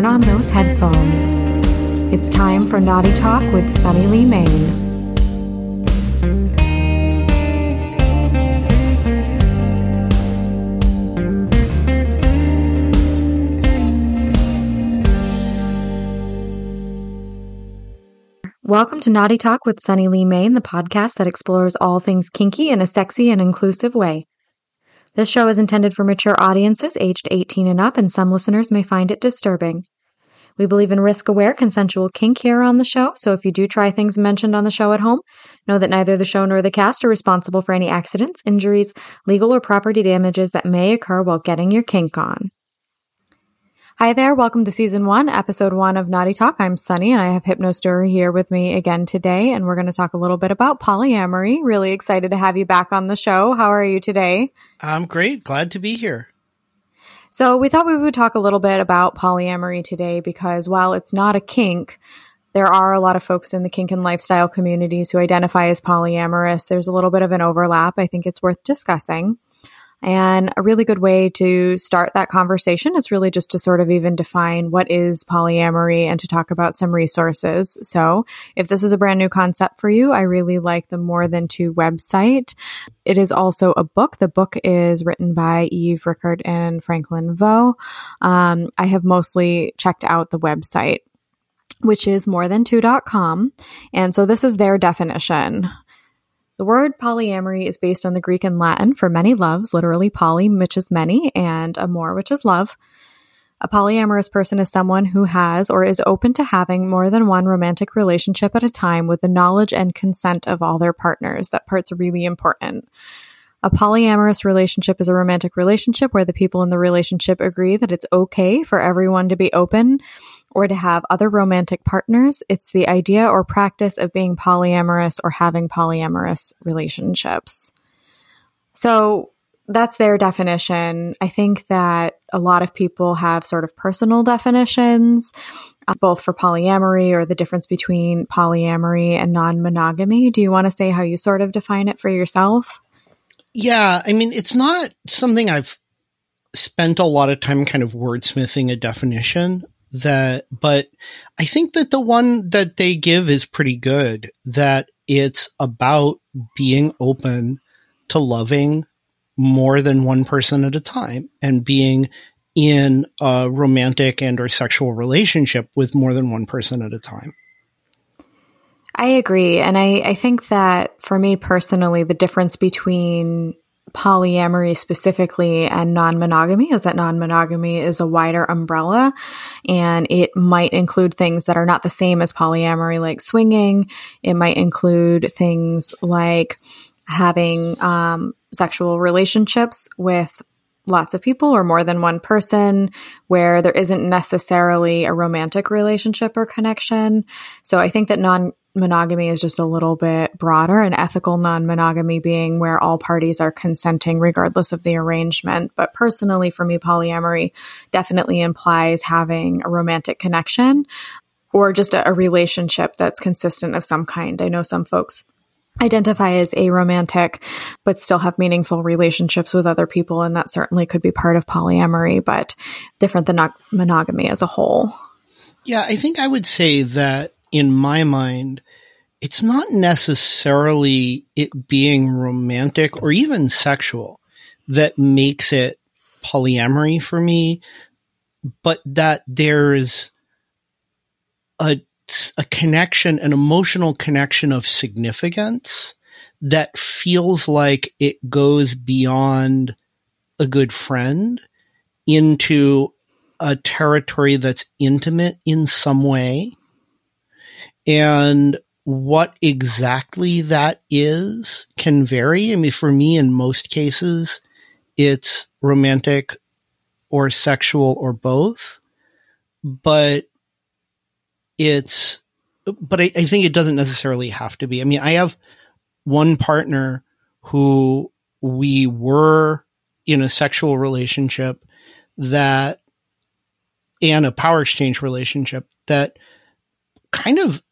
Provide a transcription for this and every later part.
turn on those headphones. It's time for Naughty Talk with Sunny Leigh Mayne. Welcome to Naughty Talk with Sunny Leigh Mayne, the podcast that explores all things kinky in a sexy and inclusive way. This show is intended for mature audiences aged 18 and up, and some listeners may find it disturbing. We believe in risk aware, consensual kink here on the show, so if you do try things mentioned on the show at home, know that neither the show nor the cast are responsible for any accidents, injuries, legal or property damages that may occur while getting your kink on. Hi there. Welcome to season one, episode one of Naughty Talk. I'm Sunny and I have Hypnostor here with me again today. And we're going to talk a little bit about polyamory. Really excited to have you back on the show. How are you today? I'm great. Glad to be here. So we thought we would talk a little bit about polyamory today because while it's not a kink, there are a lot of folks in the kink and lifestyle communities who identify as polyamorous. There's a little bit of an overlap. I think it's worth discussing. And a really good way to start that conversation is really just to sort of even define what is polyamory and to talk about some resources. So if this is a brand new concept for you, I really like the More Than Two website. It is also a book. The book is written by Eve Rickert and Franklin Veaux. Um, I have mostly checked out the website which is more than two.com. And so this is their definition. The word polyamory is based on the Greek and Latin for many loves, literally poly, which is many, and amor, which is love. A polyamorous person is someone who has or is open to having more than one romantic relationship at a time with the knowledge and consent of all their partners. That part's really important. A polyamorous relationship is a romantic relationship where the people in the relationship agree that it's okay for everyone to be open or to have other romantic partners. It's the idea or practice of being polyamorous or having polyamorous relationships. So that's their definition. I think that a lot of people have sort of personal definitions, uh, both for polyamory or the difference between polyamory and non monogamy. Do you want to say how you sort of define it for yourself? Yeah. I mean, it's not something I've spent a lot of time kind of wordsmithing a definition that, but I think that the one that they give is pretty good, that it's about being open to loving more than one person at a time and being in a romantic and or sexual relationship with more than one person at a time. I agree. And I, I think that for me personally, the difference between polyamory specifically and non-monogamy is that non-monogamy is a wider umbrella and it might include things that are not the same as polyamory like swinging it might include things like having um, sexual relationships with lots of people or more than one person where there isn't necessarily a romantic relationship or connection. So I think that non monogamy is just a little bit broader and ethical non-monogamy being where all parties are consenting regardless of the arrangement. But personally for me, polyamory definitely implies having a romantic connection or just a, a relationship that's consistent of some kind. I know some folks identify as aromantic, but still have meaningful relationships with other people. And that certainly could be part of polyamory, but different than monogamy as a whole. Yeah, I think I would say that in my mind, it's not necessarily it being romantic or even sexual that makes it polyamory for me, but that there's a, a connection, an emotional connection of significance that feels like it goes beyond a good friend into a territory that's intimate in some way and what exactly that is can vary. I mean, for me, in most cases, it's romantic or sexual or both, but it's, but I, I think it doesn't necessarily have to be. I mean, I have one partner who we were in a sexual relationship that and a power exchange relationship that kind of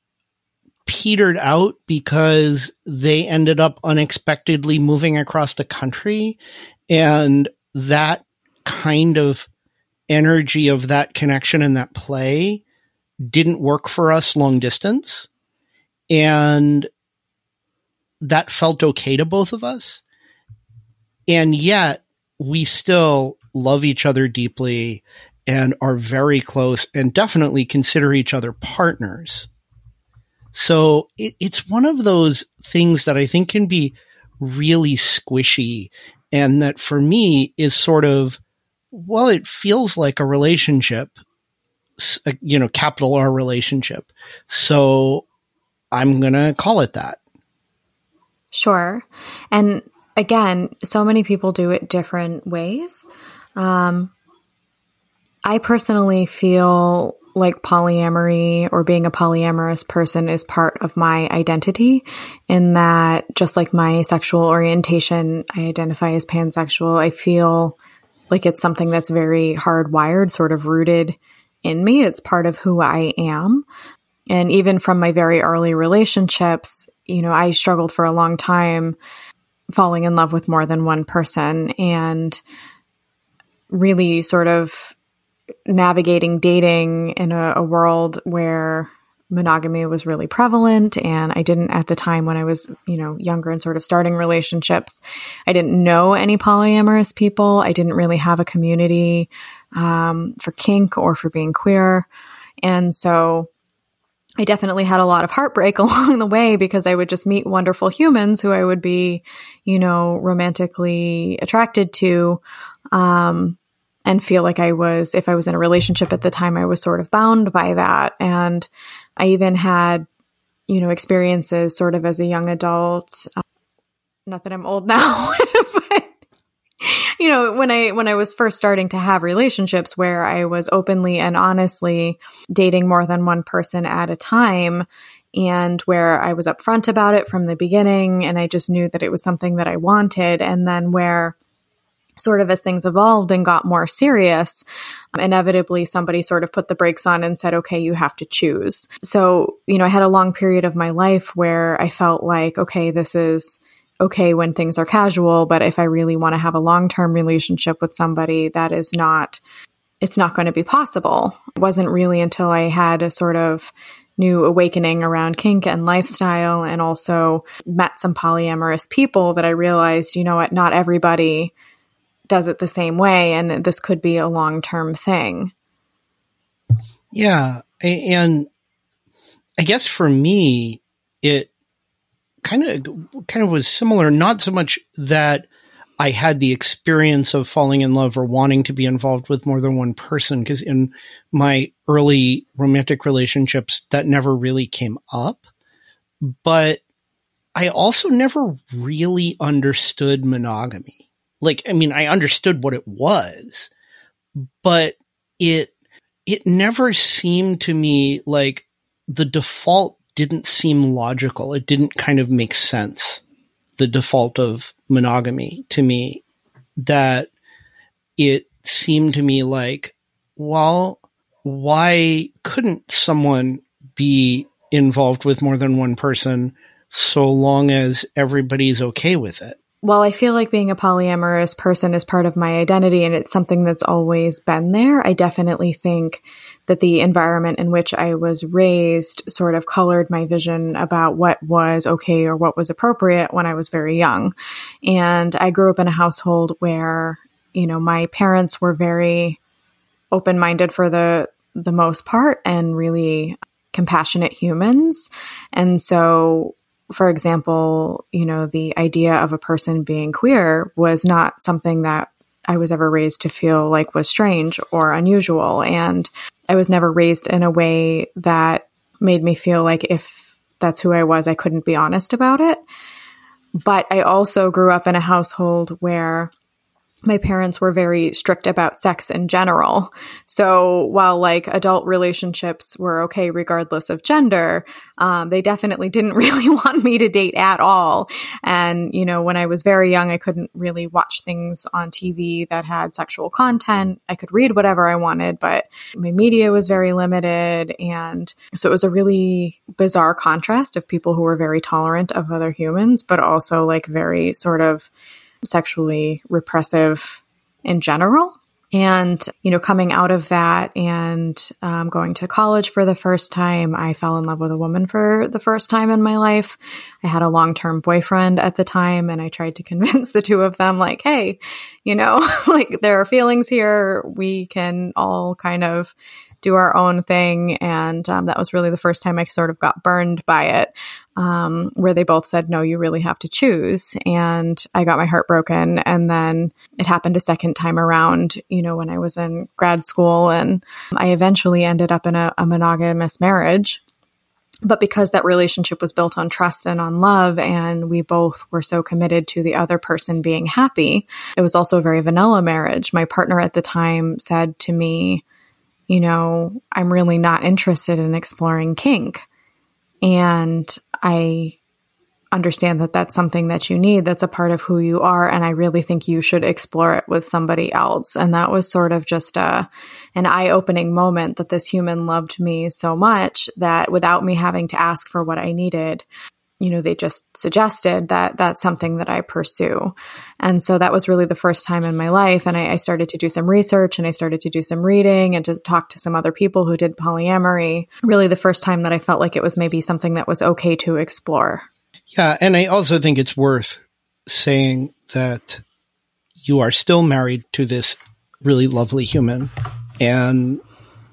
petered out because they ended up unexpectedly moving across the country. And that kind of energy of that connection and that play didn't work for us long distance. And that felt okay to both of us. And yet we still love each other deeply and are very close and definitely consider each other partners. So it, it's one of those things that I think can be really squishy and that for me is sort of, well, it feels like a relationship, you know, capital R relationship. So I'm going to call it that. Sure. And again, so many people do it different ways. Um, I personally feel like polyamory or being a polyamorous person is part of my identity in that just like my sexual orientation, I identify as pansexual. I feel like it's something that's very hardwired, sort of rooted in me. It's part of who I am. And even from my very early relationships, you know, I struggled for a long time falling in love with more than one person and really sort of navigating dating in a, a, world where monogamy was really prevalent and I didn't at the time when I was, you know, younger and sort of starting relationships, I didn't know any polyamorous people. I didn't really have a community um, for kink or for being queer. And so I definitely had a lot of heartbreak along the way because I would just meet wonderful humans who I would be, you know, romantically attracted to. Um, and feel like I was, if I was in a relationship at the time, I was sort of bound by that. And I even had, you know, experiences sort of as a young adult. Uh, not that I'm old now, but you know, when I when I was first starting to have relationships where I was openly and honestly dating more than one person at a time and where I was upfront about it from the beginning and I just knew that it was something that I wanted and then where sort of as things evolved and got more serious, inevitably somebody sort of put the brakes on and said, okay, you have to choose. So, you know, I had a long period of my life where I felt like, okay, this is okay when things are casual, but if I really want to have a long term relationship with somebody, that is not, it's not going to be possible. It wasn't really until I had a sort of new awakening around kink and lifestyle and also met some polyamorous people that I realized, you know what, not everybody does it the same way and this could be a long-term thing. Yeah, and I guess for me it kind of kind of was similar not so much that I had the experience of falling in love or wanting to be involved with more than one person because in my early romantic relationships that never really came up but I also never really understood monogamy like, I mean, I understood what it was, but it, it never seemed to me like the default didn't seem logical. It didn't kind of make sense. The default of monogamy to me that it seemed to me like, well, why couldn't someone be involved with more than one person so long as everybody's okay with it? While I feel like being a polyamorous person is part of my identity and it's something that's always been there, I definitely think that the environment in which I was raised sort of colored my vision about what was okay or what was appropriate when I was very young. And I grew up in a household where, you know, my parents were very open minded for the the most part and really compassionate humans. And so for example, you know, the idea of a person being queer was not something that I was ever raised to feel like was strange or unusual. And I was never raised in a way that made me feel like if that's who I was, I couldn't be honest about it. But I also grew up in a household where my parents were very strict about sex in general. So while like adult relationships were okay regardless of gender, um, they definitely didn't really want me to date at all. And, you know, when I was very young, I couldn't really watch things on TV that had sexual content. I could read whatever I wanted, but my media was very limited. And so it was a really bizarre contrast of people who were very tolerant of other humans, but also like very sort of sexually repressive in general. And, you know, coming out of that and um, going to college for the first time, I fell in love with a woman for the first time in my life. I had a long term boyfriend at the time, and I tried to convince the two of them, like, hey, you know, like there are feelings here. We can all kind of do our own thing. And um, that was really the first time I sort of got burned by it, um, where they both said, no, you really have to choose. And I got my heart broken. And then it happened a second time around, you know, when I was in grad school. And I eventually ended up in a, a monogamous marriage but because that relationship was built on trust and on love and we both were so committed to the other person being happy it was also a very vanilla marriage my partner at the time said to me you know, I'm really not interested in exploring kink. And I understand that that's something that you need. That's a part of who you are. And I really think you should explore it with somebody else. And that was sort of just a, an eye opening moment that this human loved me so much that without me having to ask for what I needed, you know, they just suggested that that's something that I pursue. And so that was really the first time in my life. And I, I, started to do some research and I started to do some reading and to talk to some other people who did polyamory. Really the first time that I felt like it was maybe something that was okay to explore. Yeah. And I also think it's worth saying that you are still married to this really lovely human and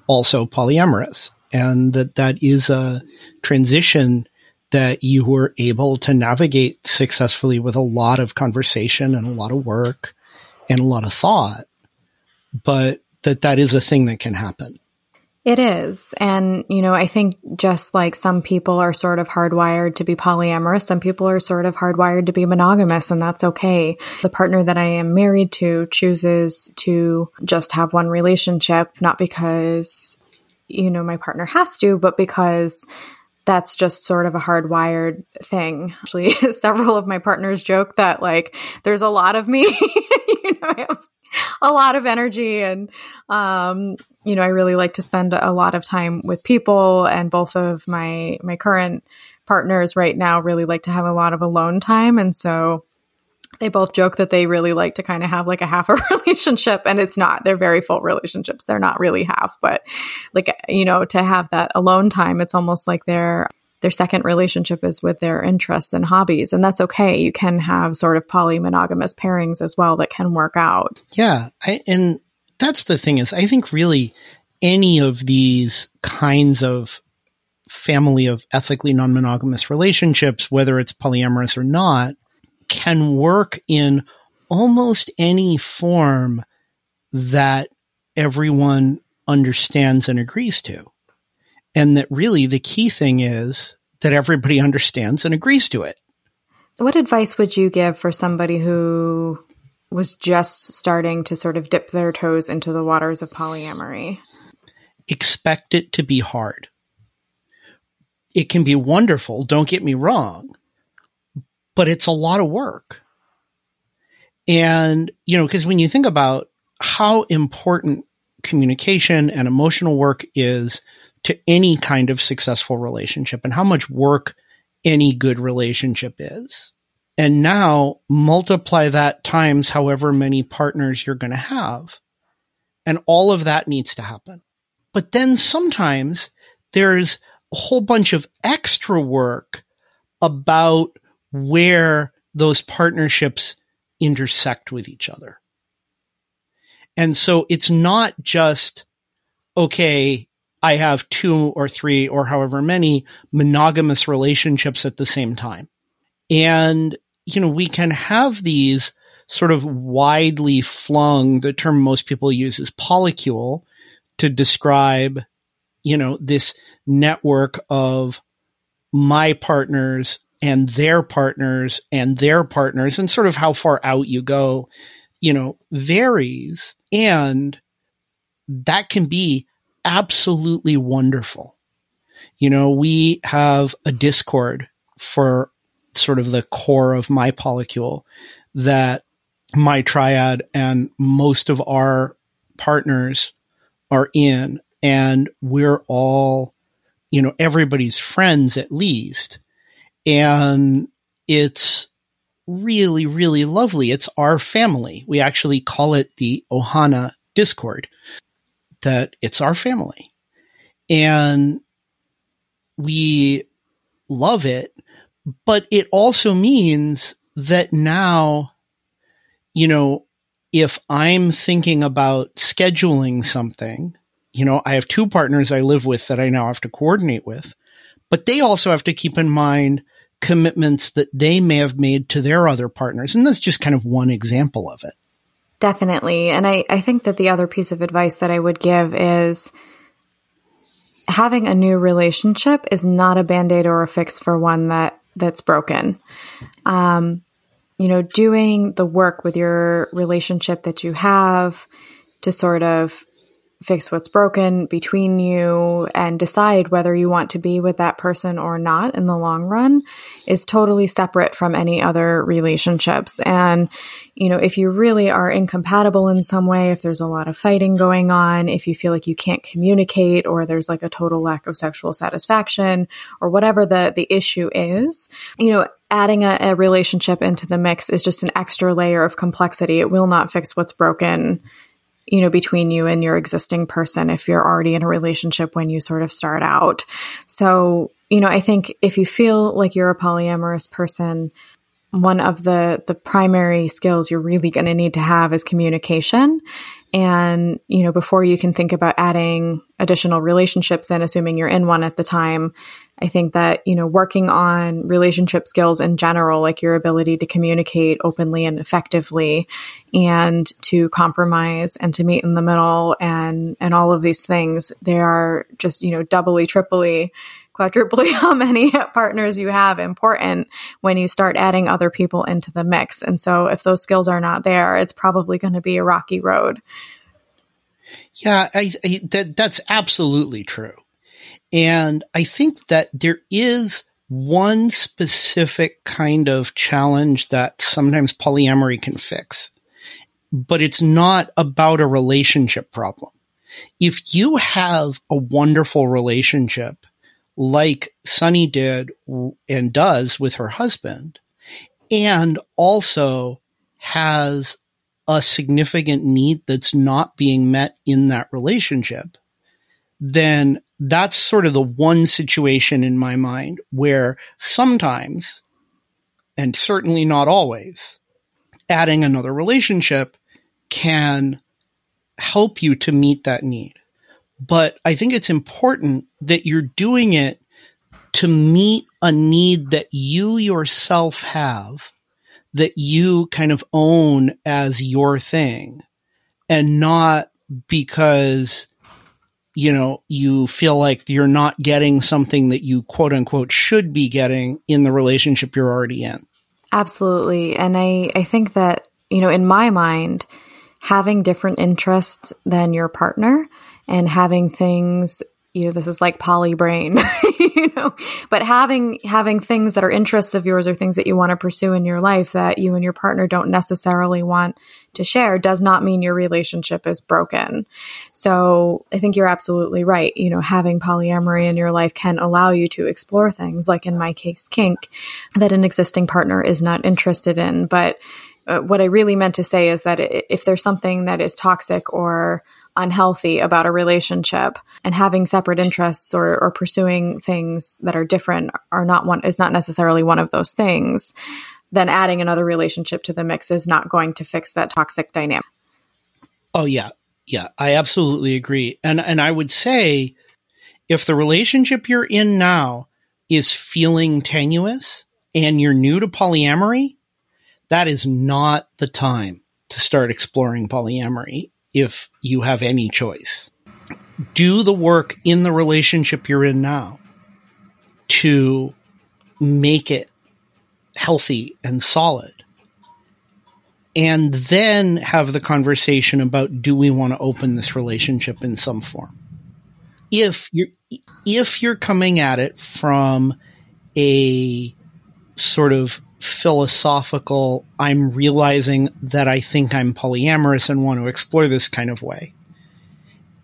also polyamorous. And that that is a transition that you were able to navigate successfully with a lot of conversation and a lot of work and a lot of thought, but that that is a thing that can happen. It is. And, you know, I think just like some people are sort of hardwired to be polyamorous, some people are sort of hardwired to be monogamous, and that's okay. The partner that I am married to chooses to just have one relationship, not because, you know, my partner has to, but because that's just sort of a hardwired thing. Actually, several of my partners joke that like there's a lot of me, you know, I have a lot of energy and um, you know, I really like to spend a lot of time with people and both of my my current partners right now really like to have a lot of alone time and so they both joke that they really like to kind of have like a half a relationship and it's not. They're very full relationships. They're not really half but like you know to have that alone time it's almost like their their second relationship is with their interests and hobbies and that's okay. You can have sort of poly monogamous pairings as well that can work out. Yeah I, and that's the thing is i think really any of these kinds of family of ethically non-monogamous relationships whether it's polyamorous or not can work in almost any form that everyone understands and agrees to. And that really the key thing is that everybody understands and agrees to it. What advice would you give for somebody who was just starting to sort of dip their toes into the waters of polyamory? Expect it to be hard. It can be wonderful, don't get me wrong, but it's a lot of work. And, you know, because when you think about how important communication and emotional work is to any kind of successful relationship and how much work any good relationship is. And now multiply that times however many partners you're going to have. And all of that needs to happen. But then sometimes there's a whole bunch of extra work about where those partnerships intersect with each other. And so it's not just, okay, I have two or three or however many monogamous relationships at the same time. And, you know, we can have these sort of widely flung, the term most people use is polycule to describe, you know, this network of my partners and their partners and their partners and sort of how far out you go, you know, varies. And that can be absolutely wonderful. You know, we have a Discord for sort of the core of my polycule that my triad and most of our partners are in. And we're all, you know, everybody's friends at least and it's really, really lovely. It's our family. We actually call it the Ohana Discord that it's our family. And we love it, but it also means that now, you know, if I'm thinking about scheduling something, you know, I have two partners I live with that I now have to coordinate with, but they also have to keep in mind commitments that they may have made to their other partners. And that's just kind of one example of it. Definitely. And I, I think that the other piece of advice that I would give is having a new relationship is not a band-aid or a fix for one that that's broken. Um, you know, doing the work with your relationship that you have to sort of fix what's broken between you and decide whether you want to be with that person or not in the long run is totally separate from any other relationships. And, you know, if you really are incompatible in some way, if there's a lot of fighting going on, if you feel like you can't communicate or there's like a total lack of sexual satisfaction or whatever the, the issue is, you know, adding a, a relationship into the mix is just an extra layer of complexity. It will not fix what's broken you know, between you and your existing person if you're already in a relationship when you sort of start out. So, you know, I think if you feel like you're a polyamorous person, one of the the primary skills you're really going to need to have is communication and you know before you can think about adding additional relationships and assuming you're in one at the time I think that, you know, working on relationship skills in general, like your ability to communicate openly and effectively and to compromise and to meet in the middle and, and all of these things, they are just, you know, doubly, triply, quadruply how many partners you have important when you start adding other people into the mix. And so if those skills are not there, it's probably going to be a rocky road. Yeah, I, I, that, that's absolutely true. And I think that there is one specific kind of challenge that sometimes polyamory can fix, but it's not about a relationship problem. If you have a wonderful relationship like Sunny did and does with her husband, and also has a significant need that's not being met in that relationship, then that's sort of the one situation in my mind where sometimes, and certainly not always, adding another relationship can help you to meet that need. But I think it's important that you're doing it to meet a need that you yourself have that you kind of own as your thing and not because you know, you feel like you're not getting something that you quote unquote should be getting in the relationship you're already in. Absolutely. And I, I think that, you know, in my mind, having different interests than your partner and having things you know this is like poly brain you know but having having things that are interests of yours or things that you want to pursue in your life that you and your partner don't necessarily want to share does not mean your relationship is broken. So i think you're absolutely right. You know having polyamory in your life can allow you to explore things like in my case kink that an existing partner is not interested in. But uh, what i really meant to say is that if there's something that is toxic or unhealthy about a relationship and having separate interests or, or pursuing things that are different are not one is not necessarily one of those things then adding another relationship to the mix is not going to fix that toxic dynamic. Oh yeah. Yeah i absolutely agree. And and i would say if the relationship you're in now is feeling tenuous and you're new to polyamory that is not the time to start exploring polyamory if you have any choice. Do the work in the relationship you're in now to make it healthy and solid. And then have the conversation about do we want to open this relationship in some form? If you're if you're coming at it from a sort of philosophical, I'm realizing that I think I'm polyamorous and want to explore this kind of way.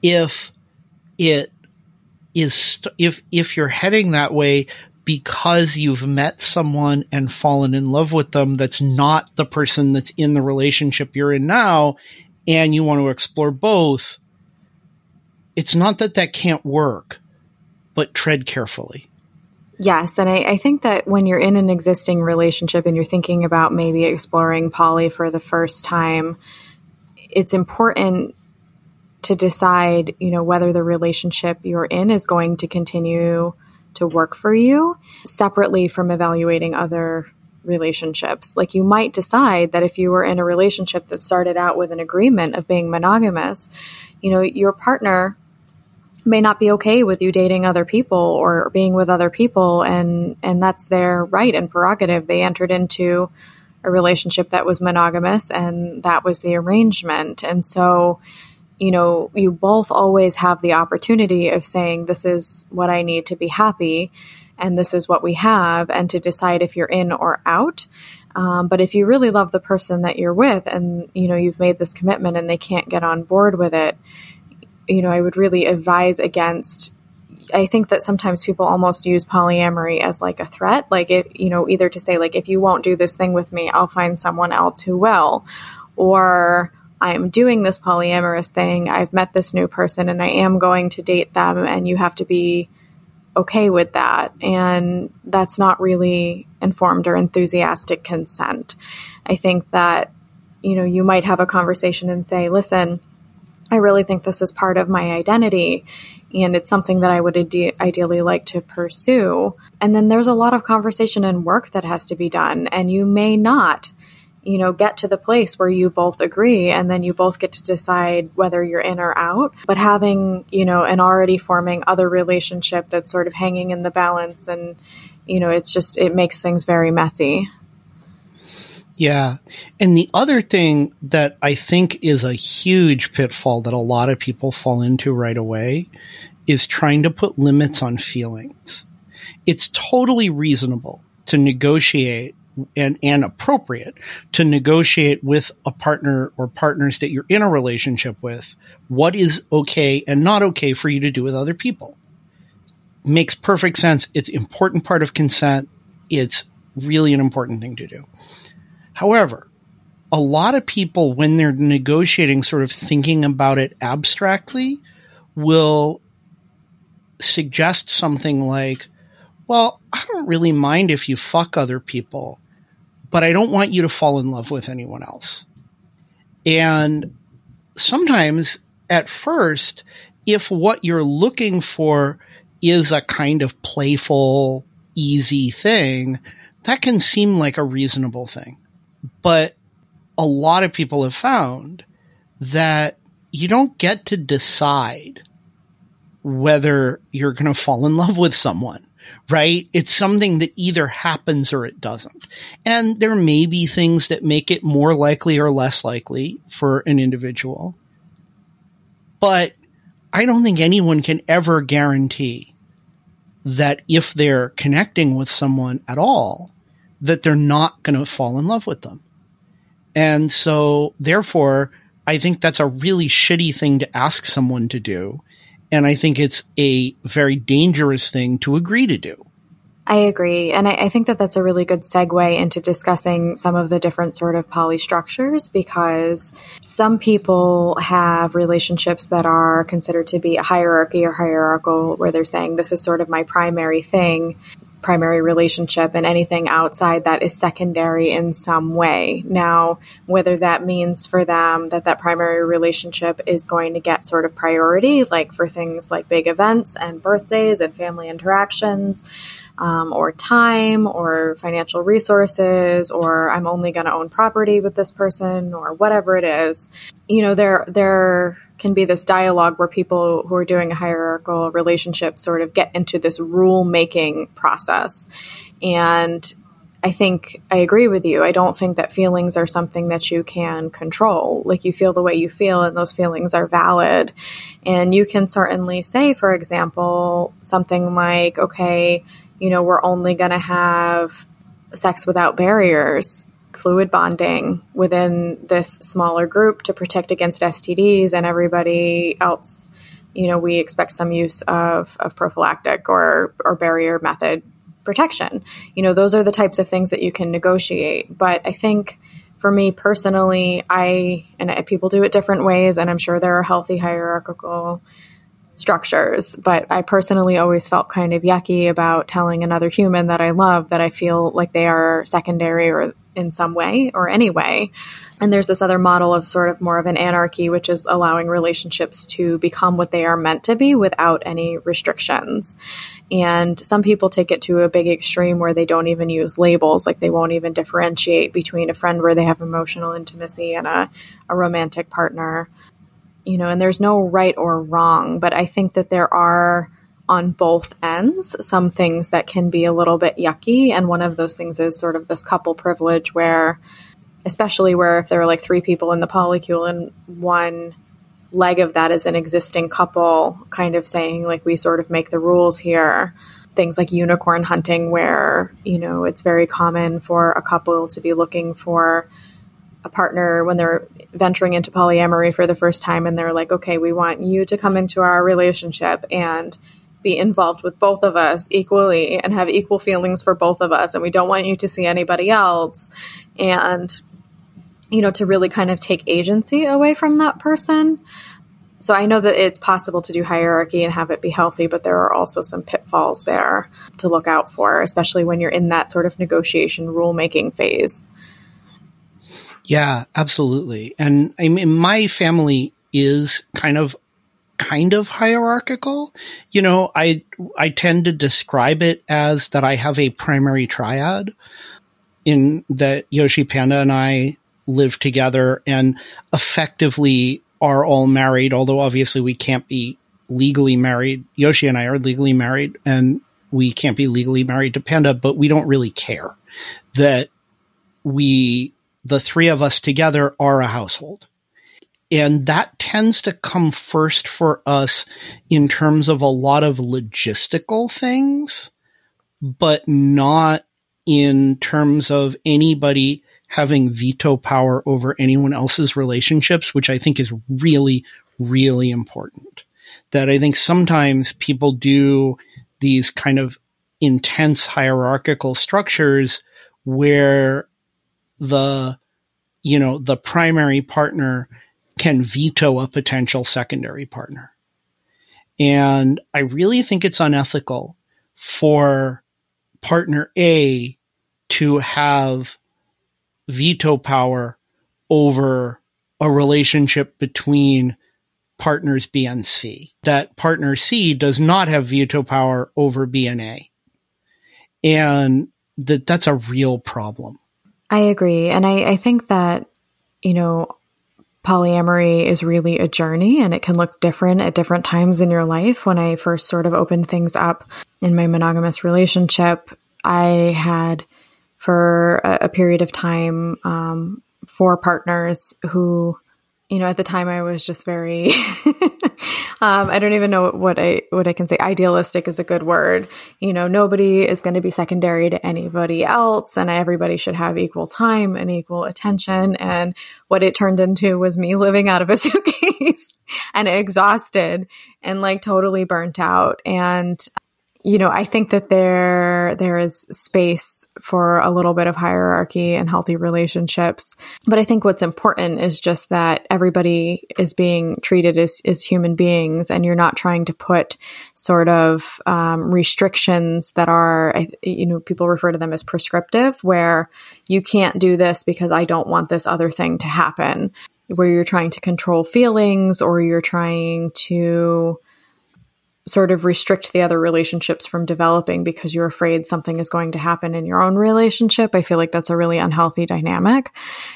If it is, if, if you're heading that way because you've met someone and fallen in love with them that's not the person that's in the relationship you're in now, and you want to explore both, it's not that that can't work, but tread carefully. Yes. And I, I, think that when you're in an existing relationship and you're thinking about maybe exploring poly for the first time, it's important to decide, you know, whether the relationship you're in is going to continue to work for you separately from evaluating other relationships. Like you might decide that if you were in a relationship that started out with an agreement of being monogamous, you know, your partner may not be okay with you dating other people or being with other people and and that's their right and prerogative. They entered into a relationship that was monogamous and that was the arrangement. And so you know, you both always have the opportunity of saying, This is what I need to be happy, and this is what we have, and to decide if you're in or out. Um, but if you really love the person that you're with and, you know, you've made this commitment and they can't get on board with it, you know, I would really advise against. I think that sometimes people almost use polyamory as like a threat, like if, you know, either to say, like, if you won't do this thing with me, I'll find someone else who will. Or, I'm doing this polyamorous thing. I've met this new person and I am going to date them, and you have to be okay with that. And that's not really informed or enthusiastic consent. I think that, you know, you might have a conversation and say, listen, I really think this is part of my identity and it's something that I would ide- ideally like to pursue. And then there's a lot of conversation and work that has to be done, and you may not you know, get to the place where you both agree and then you both get to decide whether you're in or out. But having, you know, an already forming other relationship that's sort of hanging in the balance and, you know, it's just, it makes things very messy. Yeah. And the other thing that I think is a huge pitfall that a lot of people fall into right away is trying to put limits on feelings. It's totally reasonable to negotiate and, and appropriate to negotiate with a partner or partners that you're in a relationship with what is okay and not okay for you to do with other people. Makes perfect sense. It's important part of consent. It's really an important thing to do. However, a lot of people, when they're negotiating, sort of thinking about it abstractly, will suggest something like, well, I don't really mind if you fuck other people but I don't want you to fall in love with anyone else. And sometimes at first, if what you're looking for is a kind of playful, easy thing, that can seem like a reasonable thing. But a lot of people have found that you don't get to decide whether you're going to fall in love with someone right? It's something that either happens or it doesn't. And there may be things that make it more likely or less likely for an individual. But I don't think anyone can ever guarantee that if they're connecting with someone at all, that they're not going to fall in love with them. And so therefore, I think that's a really shitty thing to ask someone to do and I think it's a very dangerous thing to agree to do. I agree. And I, I, think that that's a really good segue into discussing some of the different sort of poly structures because some people have relationships that are considered to be a hierarchy or hierarchical, where they're saying, this is sort of my primary thing primary relationship and anything outside that is secondary in some way. Now, whether that means for them that that primary relationship is going to get sort of priority, like for things like big events and birthdays and family interactions, um, or time or financial resources, or I'm only going to own property with this person, or whatever it is, you know, there, there, can be this dialogue where people who are doing a hierarchical relationship sort of get into this rule making process. And I think I agree with you. I don't think that feelings are something that you can control. Like you feel the way you feel, and those feelings are valid. And you can certainly say, for example, something like, okay, you know, we're only going to have sex without barriers fluid bonding within this smaller group to protect against STDs and everybody else. You know, we expect some use of, of prophylactic or, or barrier method protection. You know, those are the types of things that you can negotiate. But I think for me personally, I and people do it different ways, and I'm sure there are healthy hierarchical structures, but I personally always felt kind of yucky about telling another human that I love that I feel like they are secondary or in some way or any way. And there's this other model of sort of more of an anarchy, which is allowing relationships to become what they are meant to be without any restrictions. And some people take it to a big extreme where they don't even use labels, like they won't even differentiate between a friend where they have emotional intimacy and a, a romantic partner. You know, and there's no right or wrong, but I think that there are on both ends some things that can be a little bit yucky. And one of those things is sort of this couple privilege where especially where if there are like three people in the polycule and one leg of that is an existing couple kind of saying like we sort of make the rules here things like unicorn hunting where you know it's very common for a couple to be looking for a partner when they're venturing into polyamory for the first time and they're like okay we want you to come into our relationship and be involved with both of us equally and have equal feelings for both of us and we don't want you to see anybody else and you know, to really kind of take agency away from that person. So I know that it's possible to do hierarchy and have it be healthy, but there are also some pitfalls there to look out for, especially when you're in that sort of negotiation rulemaking phase. Yeah, absolutely. And I mean, my family is kind of kind of hierarchical. You know, I I tend to describe it as that I have a primary triad in that Yoshi Panda and I live together and effectively are all married, although obviously we can't be legally married. Yoshi and I are legally married and we can't be legally married to Panda, but we don't really care that we, the three of us together are a household. And that tends to come first for us in terms of a lot of logistical things, but not in terms of anybody having veto power over anyone else's relationships, which I think is really, really important. That I think sometimes people do these kind of intense hierarchical structures where the, you know, the primary partner can veto a potential secondary partner. And I really think it's unethical for partner A to have veto power over a relationship between partners B and C. That partner C does not have veto power over B and A. And that that's a real problem. I agree. And I, I think that, you know, polyamory is really a journey and it can look different at different times in your life. When I first sort of opened things up in my monogamous relationship, I had for a, a period of time um, four partners who, you know, at the time I was just very, um, I don't even know what I what I can say. Idealistic is a good word. You know, nobody is going to be secondary to anybody else, and everybody should have equal time and equal attention. And what it turned into was me living out of a suitcase and exhausted and like totally burnt out. And you know, I think that there there is space for a little bit of hierarchy and healthy relationships. But I think what's important is just that everybody is being treated as, as human beings, and you're not trying to put sort of um, restrictions that are, you know, people refer to them as prescriptive, where you can't do this because I don't want this other thing to happen. Where you're trying to control feelings, or you're trying to sort of restrict the other relationships from developing because you're afraid something is going to happen in your own relationship. I feel like that's a really unhealthy dynamic.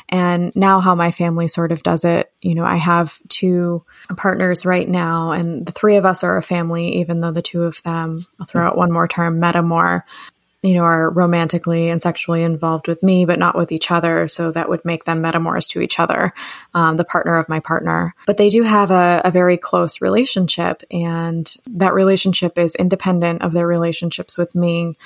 And now how my family sort of does it, you know, I have two partners right now and the three of us are a family, even though the two of them, I'll throw out one more term, metamor, you know, are romantically and sexually involved with me, but not with each other. So that would make them metamors to each other, um, the partner of my partner. But they do have a, a very close relationship, and that relationship is independent of their relationships with me.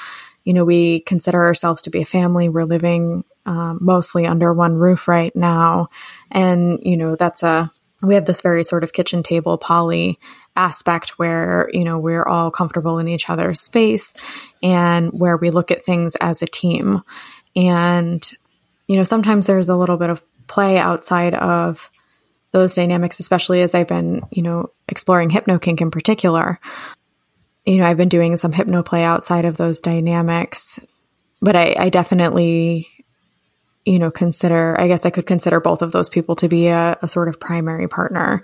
You know, we consider ourselves to be a family. We're living um, mostly under one roof right now. And, you know, that's a, we have this very sort of kitchen table poly aspect where, you know, we're all comfortable in each other's space and where we look at things as a team. And, you know, sometimes there's a little bit of play outside of those dynamics, especially as I've been, you know, exploring hypnokink in particular. You know, I've been doing some hypno play outside of those dynamics, but I, I definitely, you know, consider, I guess I could consider both of those people to be a, a sort of primary partner.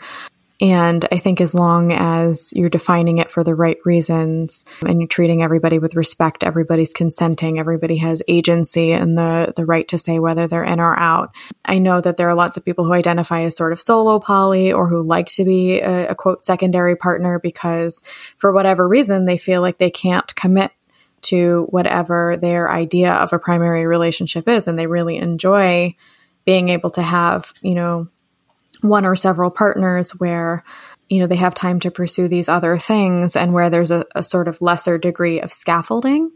And I think as long as you're defining it for the right reasons and you're treating everybody with respect, everybody's consenting, everybody has agency and the, the right to say whether they're in or out. I know that there are lots of people who identify as sort of solo poly or who like to be a, a quote secondary partner because for whatever reason they feel like they can't commit to whatever their idea of a primary relationship is and they really enjoy being able to have, you know, one or several partners where you know they have time to pursue these other things and where there's a, a, sort of lesser degree of scaffolding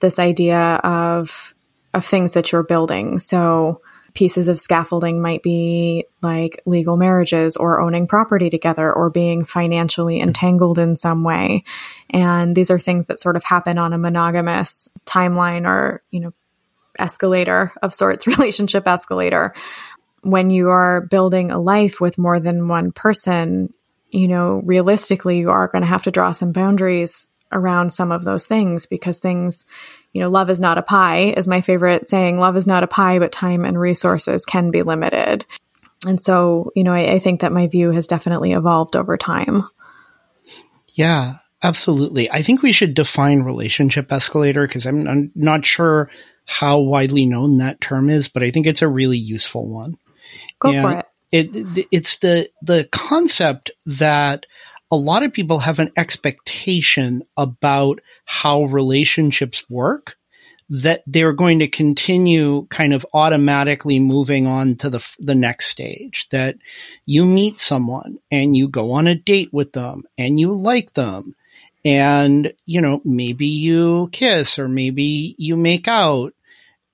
this idea of of things that you're building. So pieces of scaffolding might be like legal marriages or owning property together or being financially mm-hmm. entangled in some way. And these are things that sort of happen on a monogamous timeline or you know escalator of sorts relationship escalator when you are building a life with more than one person, you know, realistically, you are going to have to draw some boundaries around some of those things because things, you know, love is not a pie is my favorite saying. Love is not a pie, but time and resources can be limited. And so, you know, I, I think that my view has definitely evolved over time. Yeah, absolutely. I think we should define relationship escalator because I'm, I'm not sure how widely known that term is, but I think it's a really useful one. Go and for it. It, it's the, the concept that a lot of people have an expectation about how relationships work that they're going to continue kind of automatically moving on to the the next stage that you meet someone and you go on a date with them and you like them and you know maybe you kiss or maybe you make out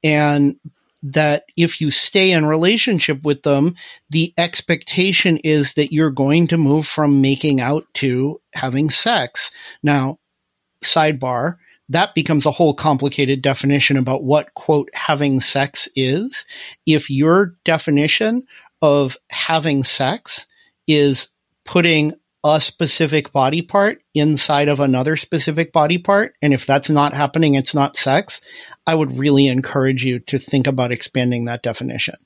and that if you stay in relationship with them, the expectation is that you're going to move from making out to having sex. Now, sidebar, that becomes a whole complicated definition about what quote having sex is. If your definition of having sex is putting a specific body part inside of another specific body part. And if that's not happening, it's not sex. I would really encourage you to think about expanding that definition.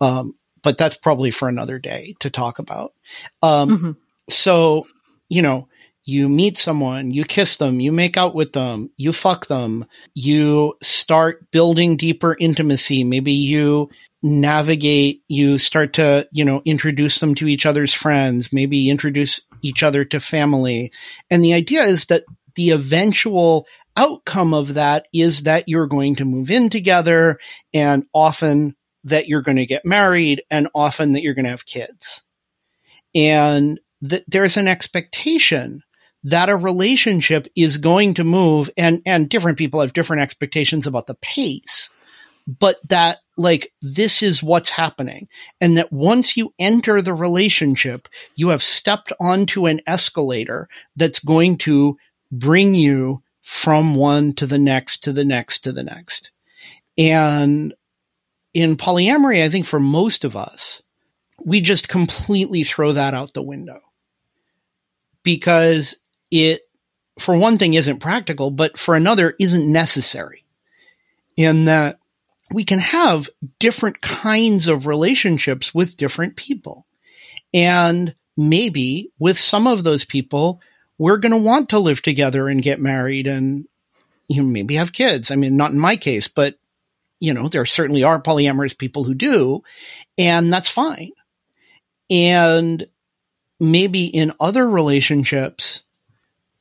Um, but that's probably for another day to talk about. Um, mm-hmm. So, you know, you meet someone, you kiss them, you make out with them, you fuck them, you start building deeper intimacy. Maybe you navigate, you start to, you know, introduce them to each other's friends, maybe introduce each other to family. And the idea is that the eventual outcome of that is that you're going to move in together and often that you're going to get married and often that you're going to have kids. And that there's an expectation that a relationship is going to move and, and different people have different expectations about the pace, but that like this is what's happening. And that once you enter the relationship, you have stepped onto an escalator that's going to bring you from one to the next to the next to the next. And in polyamory, I think for most of us, we just completely throw that out the window because it, for one thing, isn't practical, but for another, isn't necessary. In that we can have different kinds of relationships with different people. And maybe with some of those people, we're going to want to live together and get married and you know, maybe have kids. I mean, not in my case, but you know, there certainly are polyamorous people who do, and that's fine. And maybe in other relationships,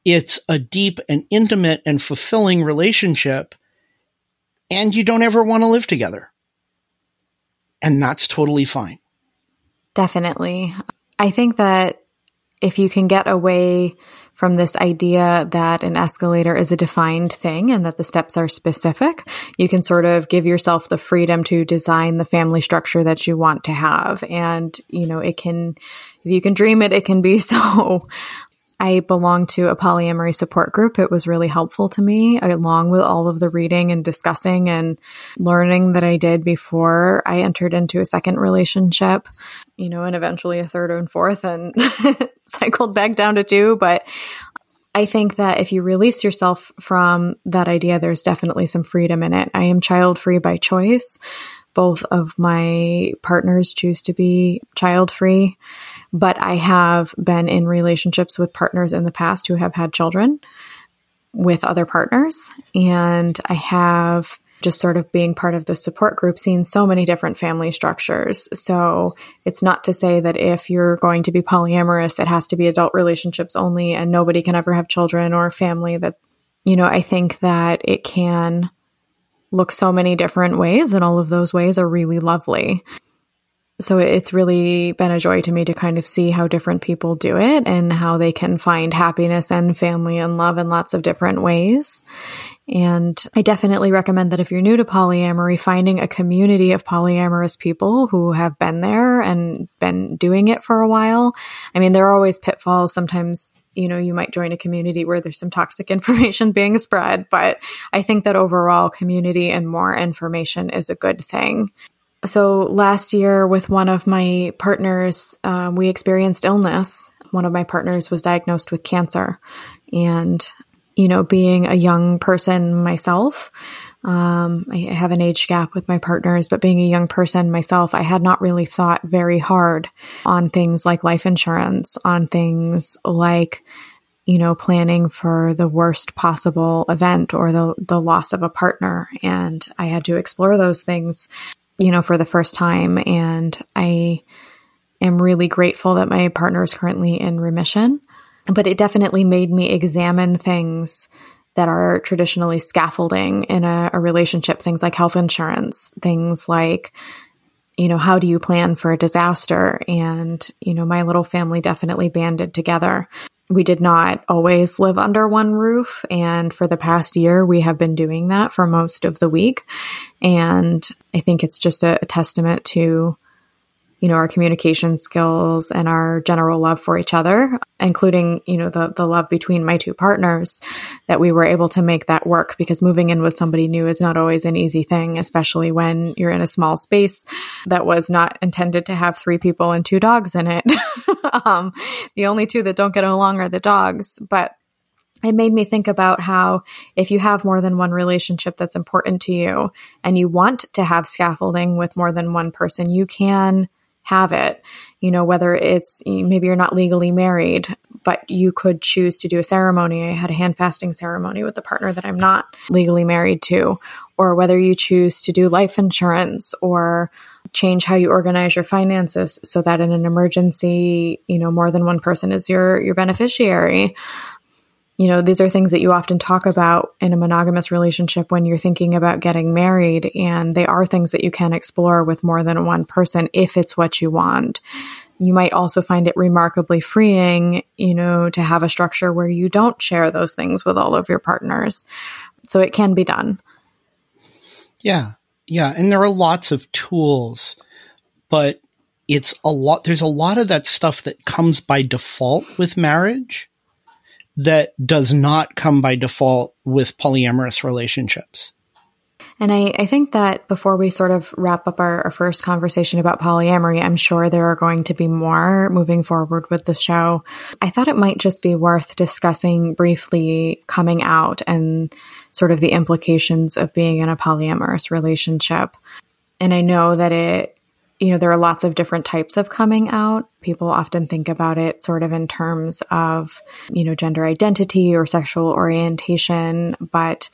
it's a deep and intimate and fulfilling relationship and you don't ever want to live together. And that's totally fine. Definitely. I think that if you can get away from this idea that an escalator is a defined thing and that the steps are specific, you can sort of give yourself the freedom to design the family structure that you want to have. And, you know, it can, if you can dream it, it can be so. I belong to a polyamory support group. It was really helpful to me, along with all of the reading and discussing and learning that I did before I entered into a second relationship, you know, and eventually a third and fourth and cycled back down to two. But I think that if you release yourself from that idea, there's definitely some freedom in it. I am child free by choice. Both of my partners choose to be child free but I have been in relationships with partners in the past who have had children with other partners. And I have just sort of being part of the support group, seen so many different family structures. So it's not to say that if you're going to be polyamorous, it has to be adult relationships only and nobody can ever have children or family that, you know, I think that it can look so many different ways and all of those ways are really lovely so it's really been a joy to me to kind of see how different people do it and how they can find happiness and family and love in lots of different ways. And I definitely recommend that if you're new to polyamory, finding a community of polyamorous people who have been there and been doing it for a while. I mean, there are always pitfalls. Sometimes, you know, you might join a community where there's some toxic information being spread, but I think that overall community and more information is a good thing. So last year, with one of my partners, um, we experienced illness. One of my partners was diagnosed with cancer. And, you know, being a young person myself, um, I have an age gap with my partners, but being a young person myself, I had not really thought very hard on things like life insurance, on things like, you know, planning for the worst possible event or the, the loss of a partner. And I had to explore those things you know, for the first time. And I am really grateful that my partner is currently in remission. But it definitely made me examine things that are traditionally scaffolding in a, a relationship, things like health insurance, things like, you know, how do you plan for a disaster? And, you know, my little family definitely banded together we did not always live under one roof. And for the past year, we have been doing that for most of the week. And I think it's just a, a testament to you know, our communication skills and our general love for each other, including, you know, the, the love between my two partners, that we were able to make that work because moving in with somebody new is not always an easy thing, especially when you're in a small space that was not intended to have three people and two dogs in it. um, the only two that don't get along are the dogs, but it made me think about how if you have more than one relationship that's important to you and you want to have scaffolding with more than one person, you can have it. You know, whether it's maybe you're not legally married, but you could choose to do a ceremony. I had a hand fasting ceremony with a partner that I'm not legally married to, or whether you choose to do life insurance or change how you organize your finances so that in an emergency, you know, more than one person is your your beneficiary you know, these are things that you often talk about in a monogamous relationship when you're thinking about getting married. And they are things that you can explore with more than one person if it's what you want. You might also find it remarkably freeing, you know, to have a structure where you don't share those things with all of your partners. So it can be done. Yeah. Yeah. And there are lots of tools, but it's a lot, there's a lot of that stuff that comes by default with marriage that does not come by default with polyamorous relationships. And I, I think that before we sort of wrap up our, our, first conversation about polyamory, I'm sure there are going to be more moving forward with the show. I thought it might just be worth discussing briefly coming out and sort of the implications of being in a polyamorous relationship. And I know that it you know, there are lots of different types of coming out. People often think about it sort of in terms of, you know, gender identity or sexual orientation, but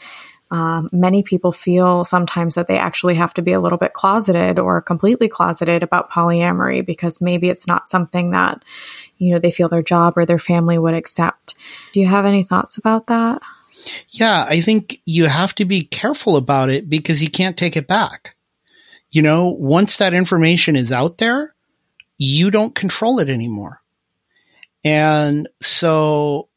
um, many people feel sometimes that they actually have to be a little bit closeted or completely closeted about polyamory because maybe it's not something that, you know, they feel their job or their family would accept. Do you have any thoughts about that? Yeah, I think you have to be careful about it because you can't take it back you know, once that information is out there, you don't control it anymore. And so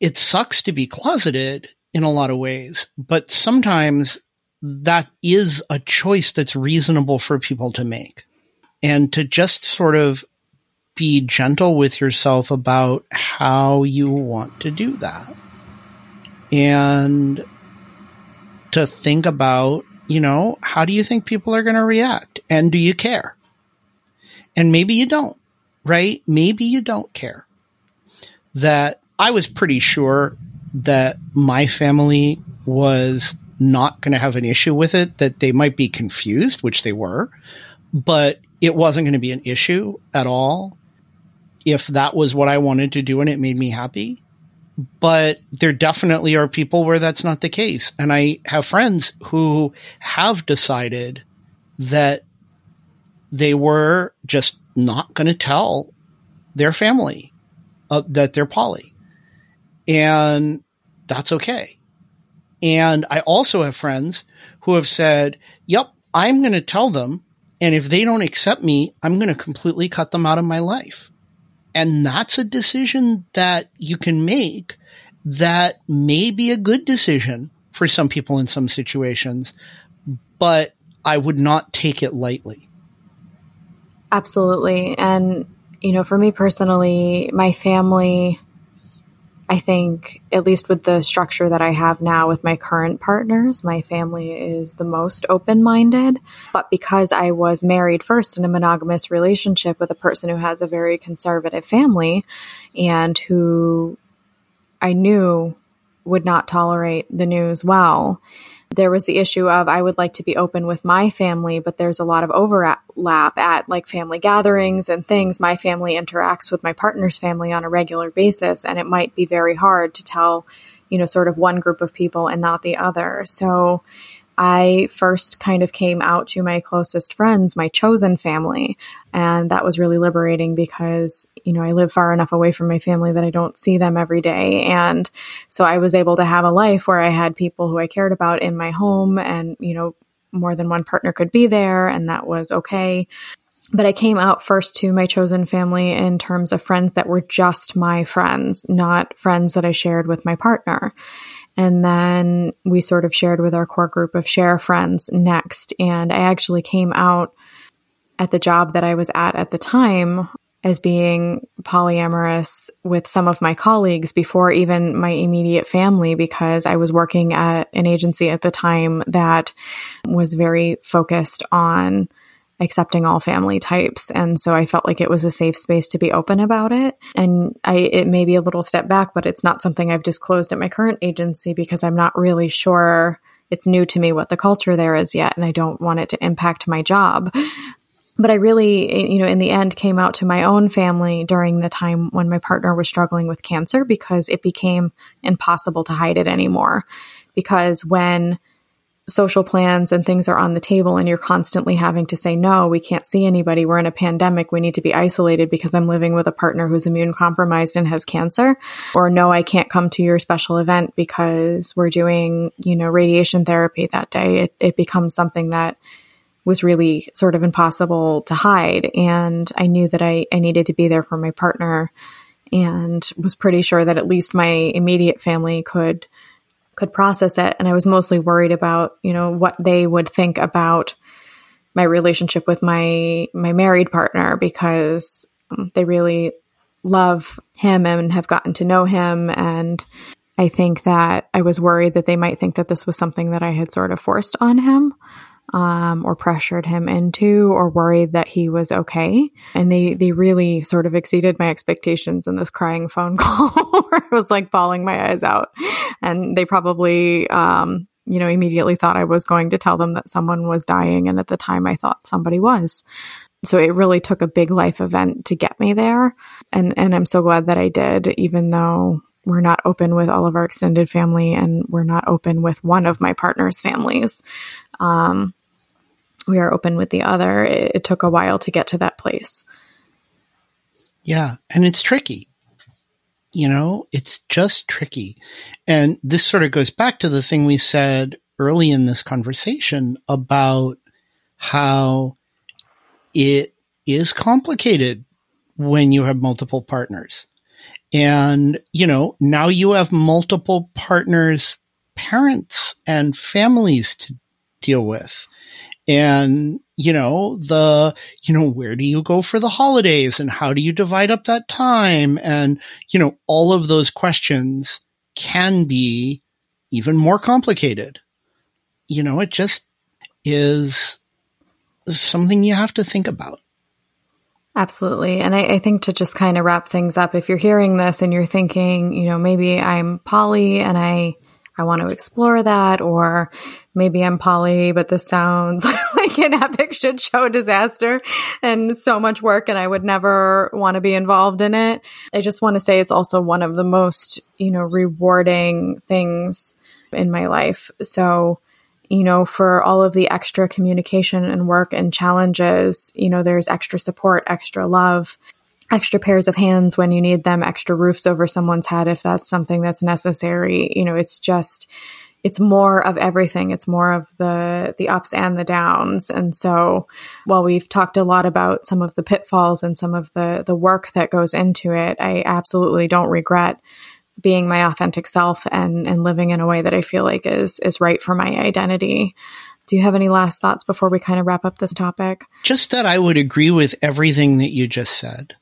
it sucks to be closeted in a lot of ways, but sometimes that is a choice that's reasonable for people to make. And to just sort of be gentle with yourself about how you want to do that. And to think about, you know, how do you think people are going to react? And do you care? And maybe you don't, right? Maybe you don't care. That I was pretty sure that my family was not going to have an issue with it, that they might be confused, which they were, but it wasn't going to be an issue at all if that was what I wanted to do and it made me happy. But there definitely are people where that's not the case. And I have friends who have decided that they were just not going to tell their family uh, that they're poly. And that's okay. And I also have friends who have said, yep, I'm going to tell them. And if they don't accept me, I'm going to completely cut them out of my life. And that's a decision that you can make that may be a good decision for some people in some situations, but I would not take it lightly. Absolutely. And, you know, for me personally, my family I think, at least with the structure that I have now with my current partners, my family is the most open minded. But because I was married first in a monogamous relationship with a person who has a very conservative family and who I knew would not tolerate the news well, there was the issue of I would like to be open with my family, but there's a lot of overlap at like family gatherings and things. My family interacts with my partner's family on a regular basis, and it might be very hard to tell, you know, sort of one group of people and not the other. So I first kind of came out to my closest friends, my chosen family. And that was really liberating because, you know, I live far enough away from my family that I don't see them every day. And so I was able to have a life where I had people who I cared about in my home and, you know, more than one partner could be there. And that was okay. But I came out first to my chosen family in terms of friends that were just my friends, not friends that I shared with my partner. And then we sort of shared with our core group of share friends next. And I actually came out at the job that I was at at the time as being polyamorous with some of my colleagues before even my immediate family because I was working at an agency at the time that was very focused on accepting all family types. And so I felt like it was a safe space to be open about it. And I, it may be a little step back, but it's not something I've disclosed at my current agency because I'm not really sure it's new to me what the culture there is yet. And I don't want it to impact my job. But I really, eh, you know, in the end came out to my own family during the time when my partner was struggling with cancer because it became impossible to hide it anymore. Because when social plans and things are on the table and you're constantly having to say, no, we can't see anybody. We're in a pandemic. We need to be isolated because I'm living with a partner who's immune compromised and has cancer. Or no, I can't come to your special event because we're doing, you know, radiation therapy that day. It, it becomes something that was really sort of impossible to hide. And I knew that I, I needed to be there for my partner and was pretty sure that at least my immediate family could could process it. And I was mostly worried about, you know, what they would think about my relationship with my, my married partner because um, they really love him and have gotten to know him. And I think that I was worried that they might think that this was something that I had sort of forced on him um, or pressured him into or worried that he was okay. And they, they really sort of exceeded my expectations in this crying phone call where I was like bawling my eyes out. And they probably, um, you know, immediately thought I was going to tell them that someone was dying. And at the time I thought somebody was. So it really took a big life event to get me there. And, and I'm so glad that I did, even though we're not open with all of our extended family and we're not open with one of my partner's families. Um, we are open with the other. It, it took a while to get to that place. Yeah. And it's tricky. You know, it's just tricky. And this sort of goes back to the thing we said early in this conversation about how it is complicated when you have multiple partners. And, you know, now you have multiple partners, parents and families to deal with. And you know the you know where do you go for the holidays and how do you divide up that time? And you know all of those questions can be even more complicated. You know it just is something you have to think about. Absolutely. And I, I, think to just kind of wrap things up, if you're hearing this and you're thinking, you know, maybe I'm poly and I, I want to explore that, or maybe I'm poly, but this sounds like an epic shit show disaster and so much work and I would never want to be involved in it. I just want to say it's also one of the most, you know, rewarding things in my life. So, you know, for all of the extra communication and work and challenges, you know, there's extra support, extra love, extra pairs of hands when you need them, extra roofs over someone's head if that's something that's necessary. You know, it's just, it's more of everything. It's more of the the ups and the downs. And so while we've talked a lot about some of the pitfalls and some of the the work that goes into it, I absolutely don't regret being my authentic self and and living in a way that I feel like is is right for my identity. Do you have any last thoughts before we kind of wrap up this topic? Just that I would agree with everything that you just said.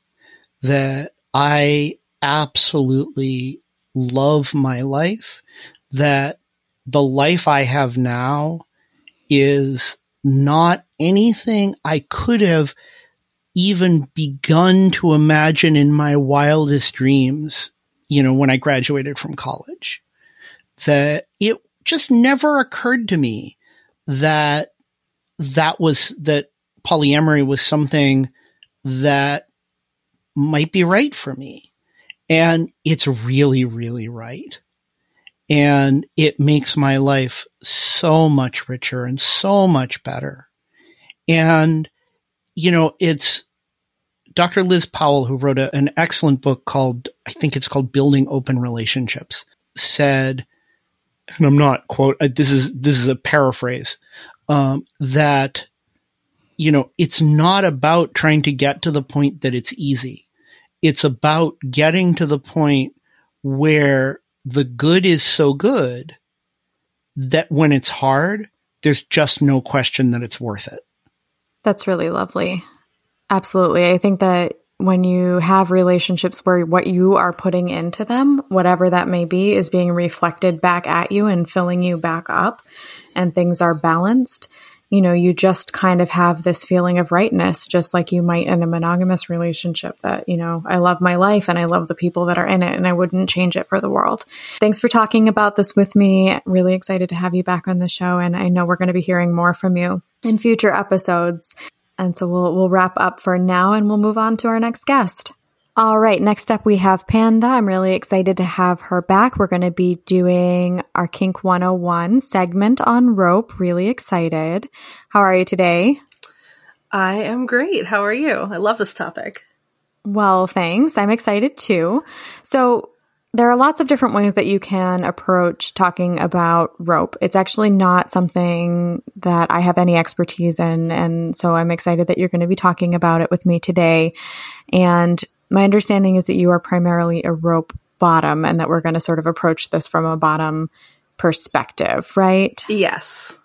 That I absolutely love my life, that the life I have now is not anything I could have even begun to imagine in my wildest dreams, you know, when I graduated from college. That it just never occurred to me that that was, that polyamory was something that might be right for me. And it's really, really right and it makes my life so much richer and so much better. And, you know, it's Dr. Liz Powell, who wrote a, an excellent book called, I think it's called Building Open Relationships, said, and I'm not quote, uh, this is, this is a paraphrase, um, that, you know, it's not about trying to get to the point that it's easy. It's about getting to the point where the good is so good that when it's hard, there's just no question that it's worth it. That's really lovely. Absolutely. I think that when you have relationships where what you are putting into them, whatever that may be, is being reflected back at you and filling you back up, and things are balanced, you know, you just kind of have this feeling of rightness, just like you might in a monogamous relationship that, you know, I love my life and I love the people that are in it and I wouldn't change it for the world. Thanks for talking about this with me. Really excited to have you back on the show. And I know we're going to be hearing more from you in future episodes. And so we'll, we'll wrap up for now and we'll move on to our next guest. All right, next up we have Panda. I'm really excited to have her back. We're going to be doing our Kink 101 segment on rope. Really excited. How are you today? I am great. How are you? I love this topic. Well, thanks. I'm excited too. So, there are lots of different ways that you can approach talking about rope. It's actually not something that I have any expertise in. And so I'm excited that you're going to be talking about it with me today. And my understanding is that you are primarily a rope bottom and that we're going to sort of approach this from a bottom perspective, right? Yes.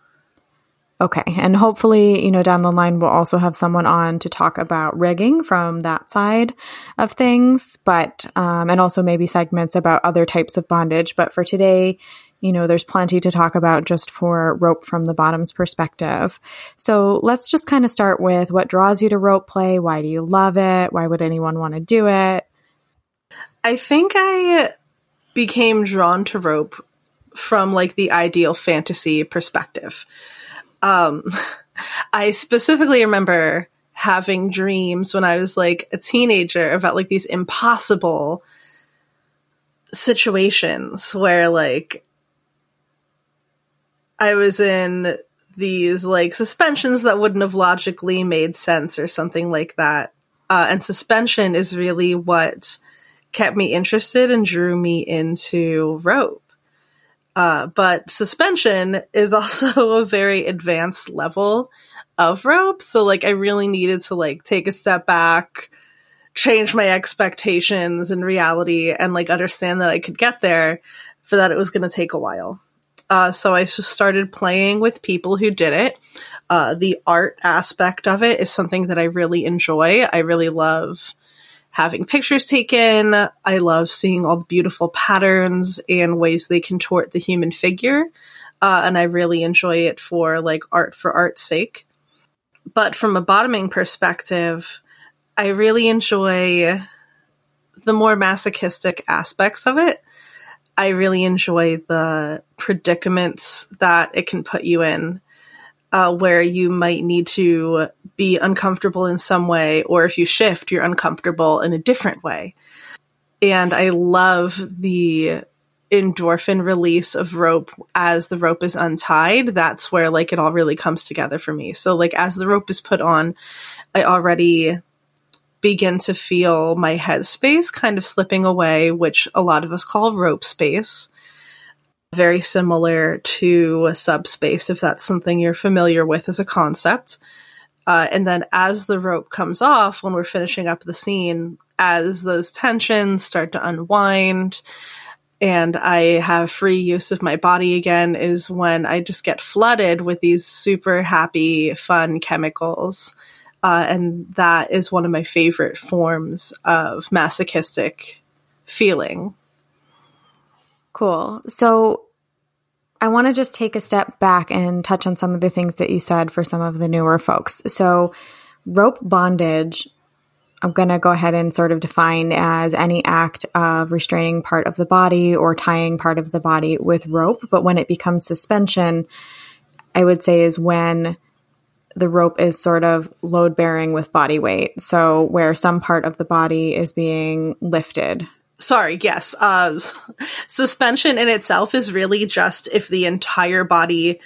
Okay. And hopefully, you know, down the line, we'll also have someone on to talk about rigging from that side of things, but, um, and also maybe segments about other types of bondage. But for today, you know, there's plenty to talk about just for rope from the bottom's perspective. So let's just kind of start with what draws you to rope play. Why do you love it? Why would anyone want to do it? I think I became drawn to rope from like the ideal fantasy perspective. Um, I specifically remember having dreams when I was like a teenager about like these impossible situations where like I was in these like suspensions that wouldn't have logically made sense or something like that. Uh, and suspension is really what kept me interested and drew me into rope. Uh, but suspension is also a very advanced level of rope. So like I really needed to like take a step back, change my expectations and reality and like understand that I could get there for that it was going to take a while. Uh, so I just started playing with people who did it. uh, the art aspect of it is something that I really enjoy. I really love having pictures taken. I love seeing all the beautiful patterns and ways they contort the human figure. Uh, and I really enjoy it for like art for art's sake. But from a bottoming perspective, I really enjoy the more masochistic aspects of it. I really enjoy the predicaments that it can put you in, uh, where you might need to be uncomfortable in some way, or if you shift, you're uncomfortable in a different way. And I love the endorphin release of rope as the rope is untied. That's where like it all really comes together for me. So like as the rope is put on, I already begin to feel my headspace kind of slipping away, which a lot of us call rope space. Very similar to a subspace, if that's something you're familiar with as a concept. Uh, and then as the rope comes off, when we're finishing up the scene, as those tensions start to unwind and I have free use of my body again, is when I just get flooded with these super happy, fun chemicals uh, and that is one of my favorite forms of masochistic feeling. Cool. So I want to just take a step back and touch on some of the things that you said for some of the newer folks. So, rope bondage, I'm going to go ahead and sort of define as any act of restraining part of the body or tying part of the body with rope. But when it becomes suspension, I would say is when the rope is sort of load bearing with body weight. So where some part of the body is being lifted. Sorry, yes. Uh, suspension in itself is really just if the entire body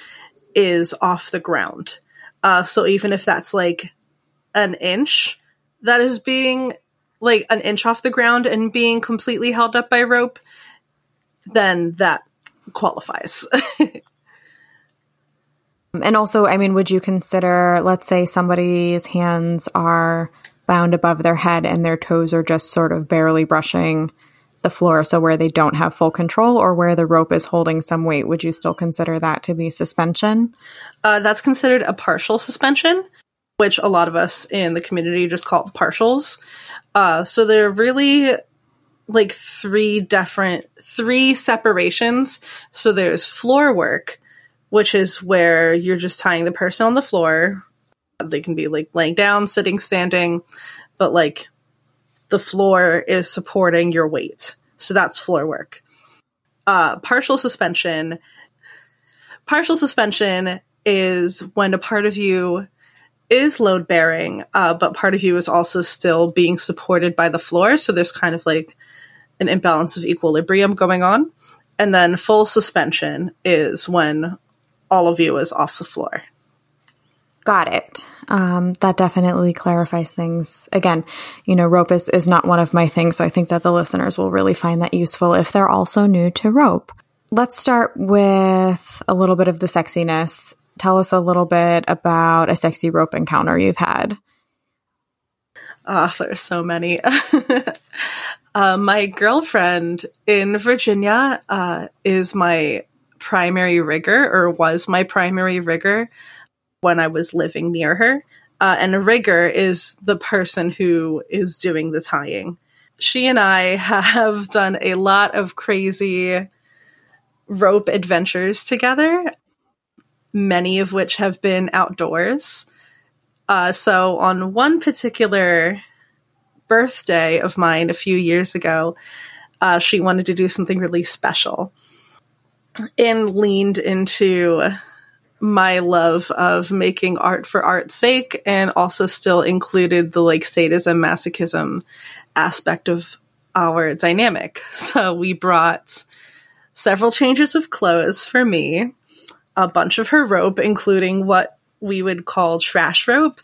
is off the ground. Uh, so even if that's like an inch that is being like an inch off the ground and being completely held up by rope, then that qualifies. And also, I mean, would you consider, let's say somebody's hands are bound above their head and their toes are just sort of barely brushing the floor, so where they don't have full control or where the rope is holding some weight, would you still consider that to be suspension? Uh, that's considered a partial suspension, which a lot of us in the community just call partials. Uh, so they're really like three different, three separations. So there's floor work, which is where you're just tying the person on the floor. They can be like laying down, sitting, standing, but like the floor is supporting your weight. So that's floor work. Uh, partial suspension. Partial suspension is when a part of you is load bearing, uh, but part of you is also still being supported by the floor. So there's kind of like an imbalance of equilibrium going on. And then full suspension is when all of you is off the floor. Got it. Um, that definitely clarifies things. Again, you know, rope is, is not one of my things, so I think that the listeners will really find that useful if they're also new to rope. Let's start with a little bit of the sexiness. Tell us a little bit about a sexy rope encounter you've had. Oh, there's so many. uh, my girlfriend in Virginia uh, is my primary rigger or was my primary rigger when I was living near her. Uh, and a rigger is the person who is doing the tying. She and I have done a lot of crazy rope adventures together, many of which have been outdoors. Uh, so, on one particular birthday of mine a few years ago, uh, she wanted to do something really special and leaned into my love of making art for art's sake and also still included the like sadism masochism aspect of our dynamic. So we brought several changes of clothes for me a bunch of her rope including what we would call trash rope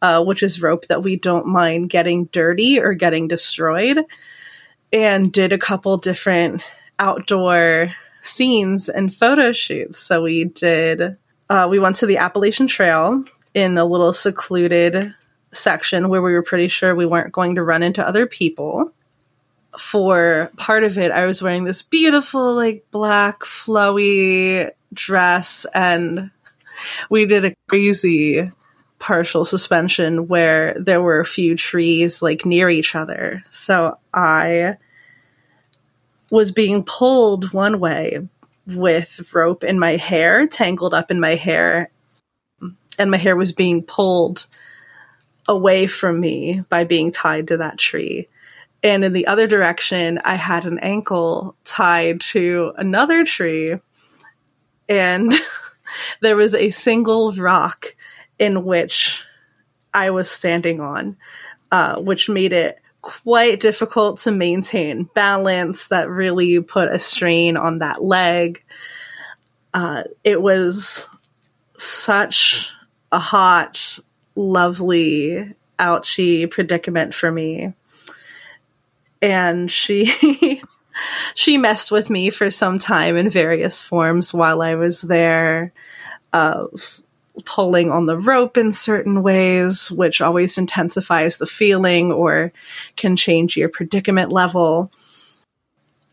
uh, which is rope that we don't mind getting dirty or getting destroyed and did a couple different outdoor scenes and photo shoots. So we did, uh, we went to the Appalachian Trail in a little secluded section where we were pretty sure we weren't going to run into other people. For part of it, I was wearing this beautiful, like, black, flowy dress, and we did a crazy partial suspension where there were a few trees like near each other. So I was being pulled one way with rope in my hair, tangled up in my hair, and my hair was being pulled away from me by being tied to that tree. And in the other direction, I had an ankle tied to another tree. And there was a single rock in which I was standing on, uh, which made it quite difficult to maintain balance. That really put a strain on that leg. Uh, it was such a hot, lovely, ouchy predicament for me. And she she messed with me for some time in various forms while I was there. Uh, pulling on the rope in certain ways, which always intensifies the feeling or can change your predicament level.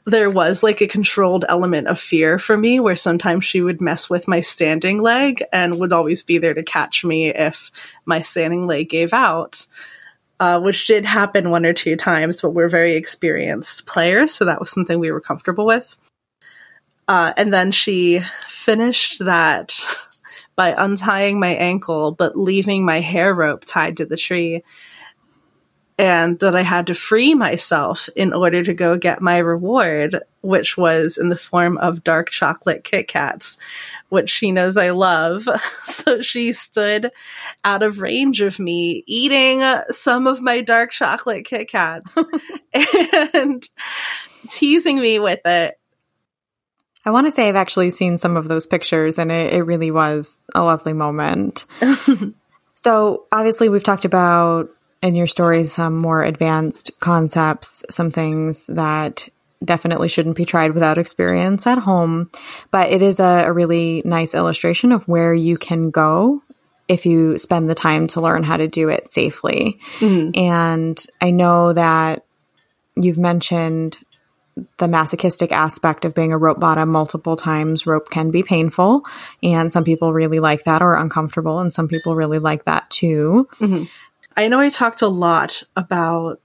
There was like a controlled element of fear for me where sometimes she would mess with my standing leg and would always be there to catch me if my standing leg gave out. Uh, which did happen one or two times, but we're very experienced players, so that was something we were comfortable with. Uh, and then she finished that by untying my ankle but leaving my hair rope tied to the tree. And that I had to free myself in order to go get my reward, which was in the form of dark chocolate Kit Kats, which she knows I love. So she stood out of range of me eating some of my dark chocolate Kit Kats and teasing me with it. I want to say I've actually seen some of those pictures and it, it really was a lovely moment. so, obviously, we've talked about in your stories some more advanced concepts, some things that definitely shouldn't be tried without experience at home. But it is a, a really nice illustration of where you can go if you spend the time to learn how to do it safely. Mm-hmm. And I know that you've mentioned the masochistic aspect of being a rope bottom multiple times. Rope can be painful, and some people really like that or uncomfortable, and some people really like that too. Mm-hmm. I know I talked a lot about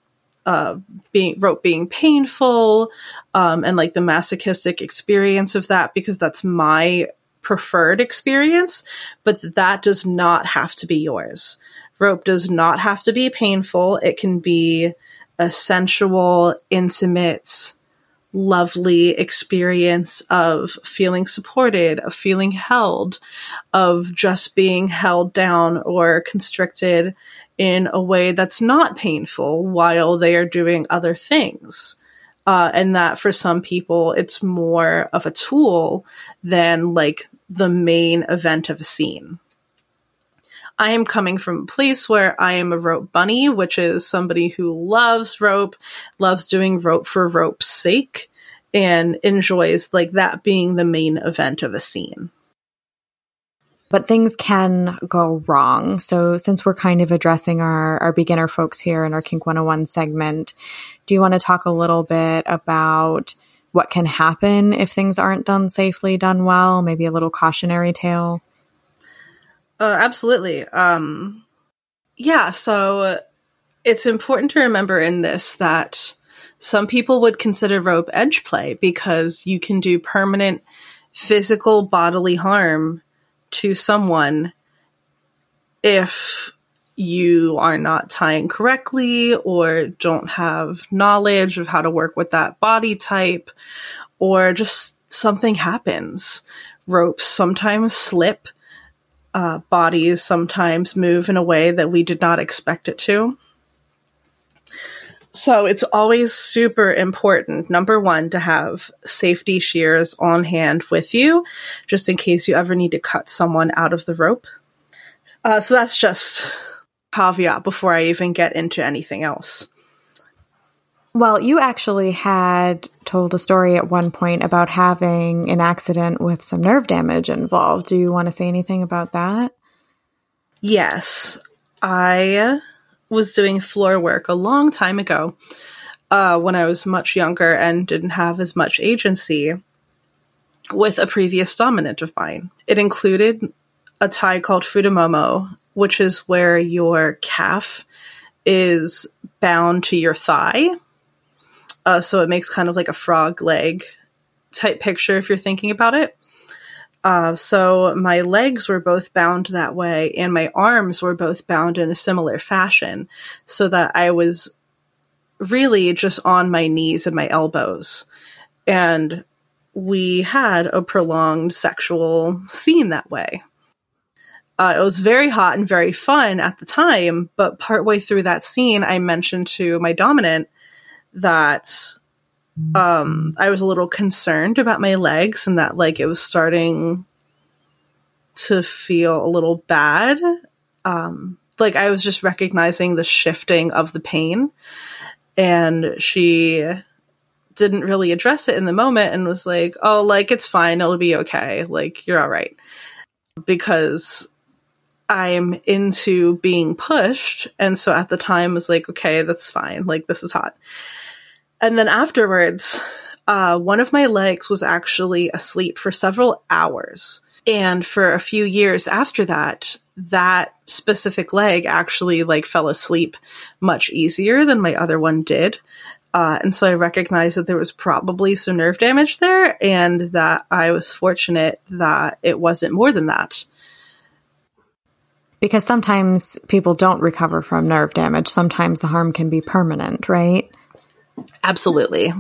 uh, being rope being painful um, and like the masochistic experience of that because that's my preferred experience, but that does not have to be yours. Rope does not have to be painful. It can be a sensual, intimate, lovely experience of feeling supported, of feeling held, of just being held down or constricted in a way that's not painful while they are doing other things. Uh, and that for some people, it's more of a tool than like the main event of a scene. I am coming from a place where I am a rope bunny, which is somebody who loves rope, loves doing rope for rope's sake, and enjoys like that being the main event of a scene. But things can go wrong. So since we're kind of addressing our, our beginner folks here in our Kink 101 segment, do you want to talk a little bit about what can happen if things aren't done safely, done well, maybe a little cautionary tale? Uh, absolutely. Um, yeah, so it's important to remember in this that some people would consider rope edge play because you can do permanent physical bodily harm to someone if you are not tying correctly or don't have knowledge of how to work with that body type or just something happens. Ropes sometimes slip uh, bodies sometimes move in a way that we did not expect it to. So it's always super important, number one, to have safety shears on hand with you, just in case you ever need to cut someone out of the rope. Uh, so that's just caveat before I even get into anything else. Well, you actually had told a story at one point about having an accident with some nerve damage involved. Do you want to say anything about that? Yes. I was doing floor work a long time ago uh, when I was much younger and didn't have as much agency with a previous dominant of mine. It included a tie called futomomo, which is where your calf is bound to your thigh. Uh, so it makes kind of like a frog leg type picture if you're thinking about it. Uh, so my legs were both bound that way, and my arms were both bound in a similar fashion, so that I was really just on my knees and my elbows. And we had a prolonged sexual scene that way. Uh, it was very hot and very fun at the time, but partway through that scene, I mentioned to my dominant that um, I was a little concerned about my legs and that like it was starting to feel a little bad. Um, like I was just recognizing the shifting of the pain, and she didn't really address it in the moment and was like, "Oh, like it's fine, it'll be okay, like you're all right," because I'm into being pushed, and so at the time was like, "Okay, that's fine, like this is hot." And then afterwards, uh, one of my legs was actually asleep for several hours. And for a few years after that, that specific leg actually like fell asleep much easier than my other one did. Uh, and so I recognized that there was probably some nerve damage there, and that I was fortunate that it wasn't more than that. Because sometimes people don't recover from nerve damage. Sometimes the harm can be permanent, right? Absolutely.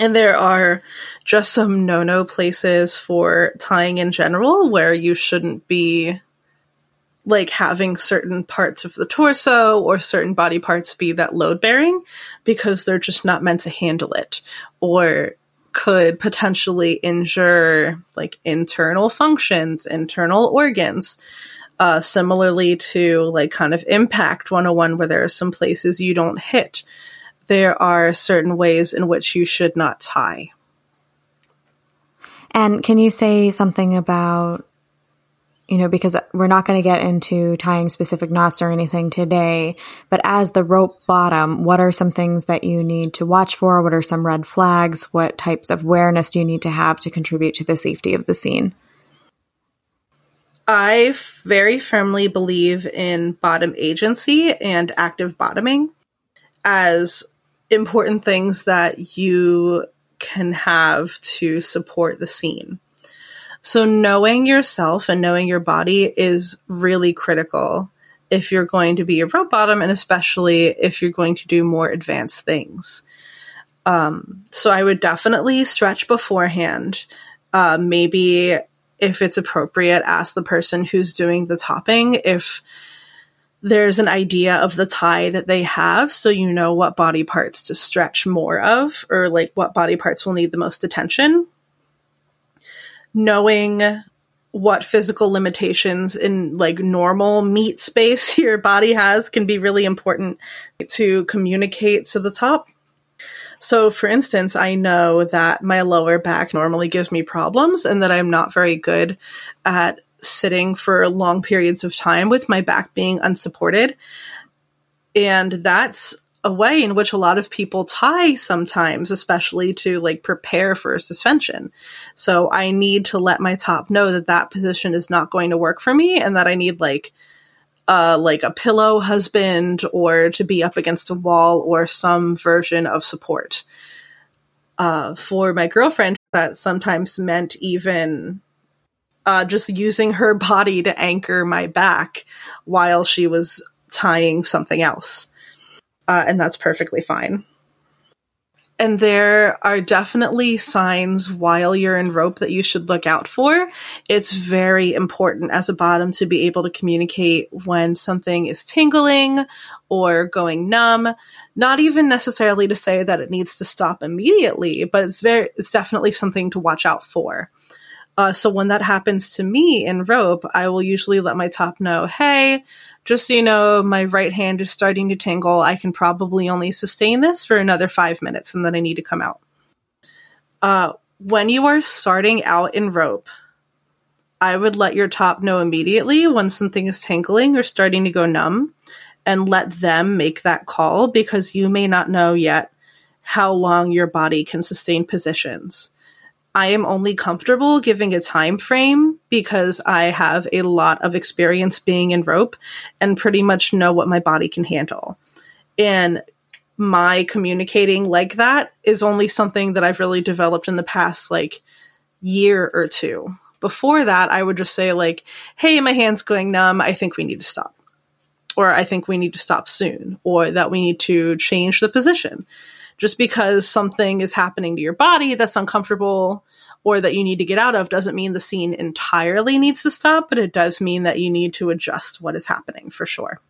And there are just some no no places for tying in general where you shouldn't be like having certain parts of the torso or certain body parts be that load bearing because they're just not meant to handle it or could potentially injure like internal functions, internal organs. Uh, similarly to like kind of impact 101 where there are some places you don't hit there are certain ways in which you should not tie. And can you say something about, you know, because we're not going to get into tying specific knots or anything today, but as the rope bottom, what are some things that you need to watch for? What are some red flags? What types of awareness do you need to have to contribute to the safety of the scene? I very firmly believe in bottom agency and active bottoming as important things that you can have to support the scene. So, knowing yourself and knowing your body is really critical if you're going to be a rope bottom, and especially if you're going to do more advanced things. Um, so, I would definitely stretch beforehand. Uh, maybe if it's appropriate, ask the person who's doing the topping if there's an idea of the tie that they have so you know what body parts to stretch more of or like what body parts will need the most attention. Knowing what physical limitations in like normal meat space your body has can be really important to communicate to the top. So for instance i know that my lower back normally gives me problems and that i'm not very good at sitting for long periods of time with my back being unsupported. And that's a way in which a lot of people tie sometimes, especially to like prepare for a suspension. So I need to let my top know that that position is not going to work for me and that I need like uh, like a pillow husband or to be up against a wall or some version of support. Uh, for my girlfriend, that sometimes meant even uh, just using her body to anchor my back while she was tying something else. Uh, and that's perfectly fine. And there are definitely signs while you're in rope that you should look out for. It's very important as a bottom to be able to communicate when something is tingling or going numb. Not even necessarily to say that it needs to stop immediately, but it's very, it's definitely something to watch out for. Uh, so when that happens to me in rope, I will usually let my top know, hey, just so you know, my right hand is starting to tingle. I can probably only sustain this for another five minutes and then I need to come out. Uh, when you are starting out in rope, I would let your top know immediately when something is tingling or starting to go numb and let them make that call because you may not know yet how long your body can sustain positions. I am only comfortable giving a time frame because I have a lot of experience being in rope and pretty much know what my body can handle. And my communicating like that is only something that I've really developed in the past like year or two. Before that, I would just say like, "Hey, my hand's going numb. I think we need to stop." Or I think we need to stop soon, or that we need to change the position just because something is happening to your body that's uncomfortable or that you need to get out of doesn't mean the scene entirely needs to stop, but it does mean that you need to adjust what is happening for sure.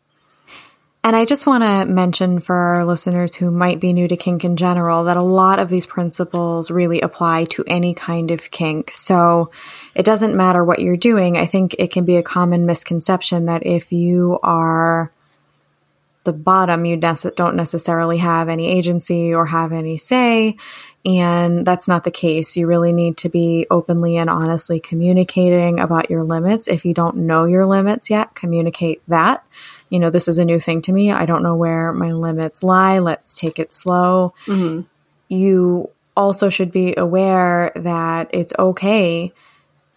And I just want to mention for our listeners who might be new to kink in general that a lot of these principles really apply to any kind of kink. So it doesn't matter what you're doing. I think it can be a common misconception that if you are the bottom, you don't necessarily have any agency or have any say. And that's not the case. You really need to be openly and honestly communicating about your limits. If you don't know your limits yet, communicate that. You know, this is a new thing to me. I don't know where my limits lie. Let's take it slow. Mm-hmm. You also should be aware that it's okay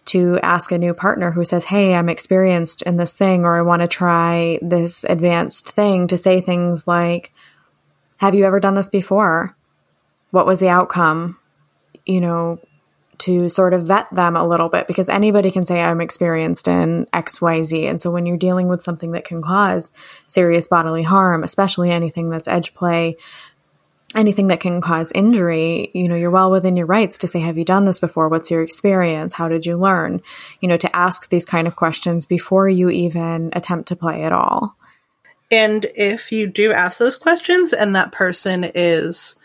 to ask a new partner who says, Hey, I'm experienced in this thing, or I want to try this advanced thing to say things like, Have you ever done this before? What was the outcome? You know, to sort of vet them a little bit because anybody can say, I'm experienced in XYZ. And so when you're dealing with something that can cause serious bodily harm, especially anything that's edge play, anything that can cause injury, you know, you're well within your rights to say, have you done this before? What's your experience? How did you learn? You know, to ask these kind of questions before you even attempt to play at all. And if you do ask those questions and that person is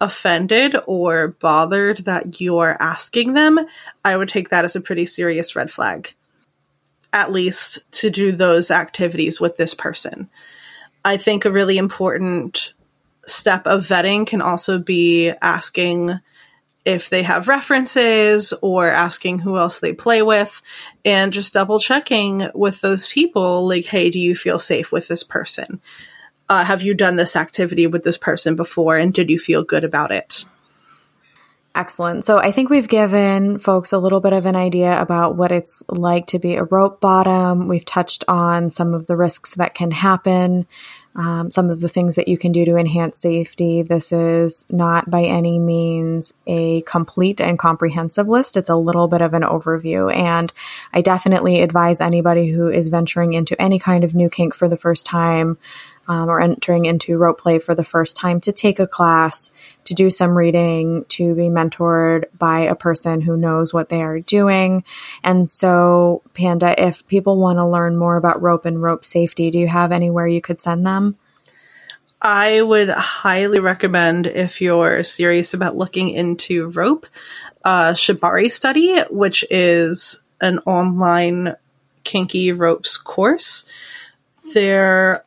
offended or bothered that you're asking them, I would take that as a pretty serious red flag. At least to do those activities with this person. I think a really important step of vetting can also be asking if they have references or asking who else they play with and just double checking with those people like hey do you feel safe with this person uh, have you done this activity with this person before and did you feel good about it Excellent. So I think we've given folks a little bit of an idea about what it's like to be a rope bottom. We've touched on some of the risks that can happen um, some of the things that you can do to enhance safety. This is not by any means a complete and comprehensive list. It's a little bit of an overview. And I definitely advise anybody who is venturing into any kind of new kink for the first time um, or entering into rope play for the first time to take a class, to do some reading, to be mentored by a person who knows what they are doing. And so, Panda, if people want to learn more about rope and rope safety, do you have anywhere you could send them? I would highly recommend if you're serious about looking into rope, uh, Shibari Study, which is an online kinky ropes course. There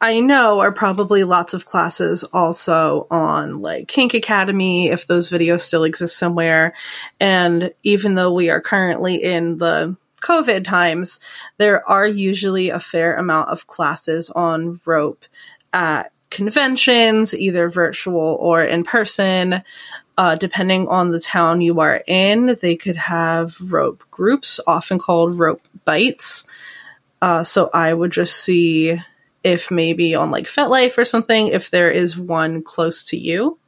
I know are probably lots of classes also on like Kink Academy, if those videos still exist somewhere. And even though we are currently in the COVID times, there are usually a fair amount of classes on rope at conventions, either virtual or in person. Uh, depending on the town you are in, they could have rope groups, often called rope bites. Uh, so I would just see if maybe on like FetLife or something, if there is one close to you.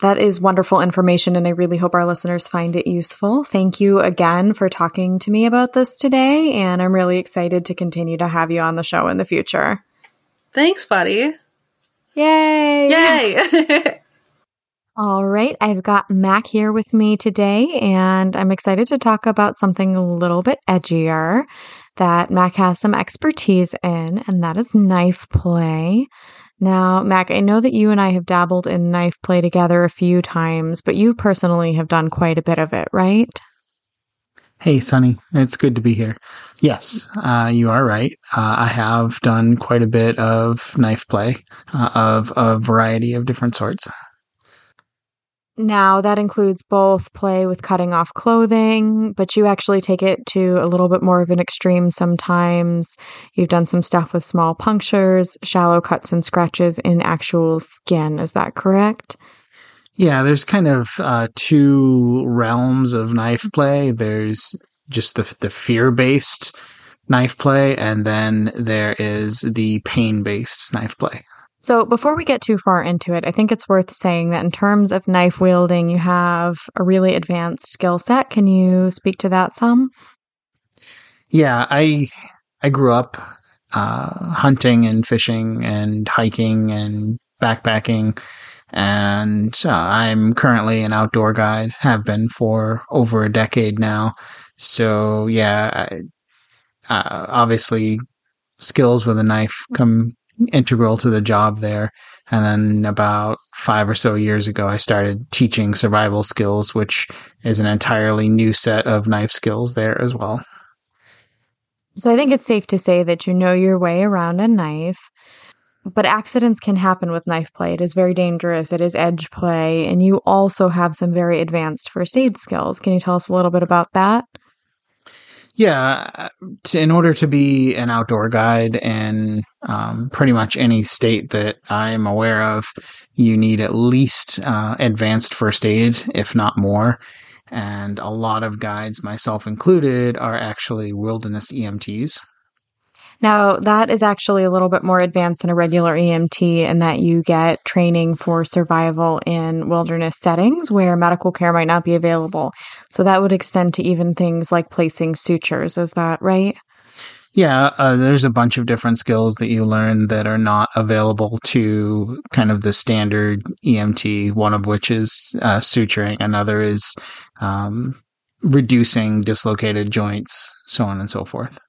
That is wonderful information, and I really hope our listeners find it useful. Thank you again for talking to me about this today, and I'm really excited to continue to have you on the show in the future. Thanks, buddy. Yay! Yay! All right, I've got Mac here with me today, and I'm excited to talk about something a little bit edgier that Mac has some expertise in, and that is knife play. Now, Mac, I know that you and I have dabbled in knife play together a few times, but you personally have done quite a bit of it, right? Hey, Sunny, It's good to be here. Yes, uh, you are right. Uh, I have done quite a bit of knife play uh, of a variety of different sorts. Now, that includes both play with cutting off clothing, but you actually take it to a little bit more of an extreme sometimes. You've done some stuff with small punctures, shallow cuts and scratches in actual skin. Is that correct? Yeah, there's kind of uh, two realms of knife play. There's just the the fear based knife play, and then there is the pain based knife play. So, before we get too far into it, I think it's worth saying that in terms of knife wielding, you have a really advanced skill set. Can you speak to that some? Yeah, I I grew up uh, hunting and fishing and hiking and backpacking, and uh, I'm currently an outdoor guide. Have been for over a decade now. So yeah, I, uh, obviously, skills with a knife come integral to the job there. And then about five or so years ago, I started teaching survival skills, which is an entirely new set of knife skills there as well. So I think it's safe to say that you know your way around a knife, but accidents can happen with knife play. It is very dangerous. It is edge play, and you also have some very advanced first aid skills. Can you tell us a little bit about that? Yeah, to, in order to be an outdoor guide in um, pretty much any state that I'm aware of, you need at least uh, advanced first aid, if not more. And a lot of guides, myself included, are actually wilderness EMTs. Now, that is actually a little bit more advanced than a regular EMT in that you get training for survival in wilderness settings where medical care might not be available. So that would extend to even things like placing sutures. Is that right? Yeah, uh, there's a bunch of different skills that you learn that are not available to kind of the standard EMT, one of which is uh, suturing, another is um, reducing dislocated joints, so on and so forth.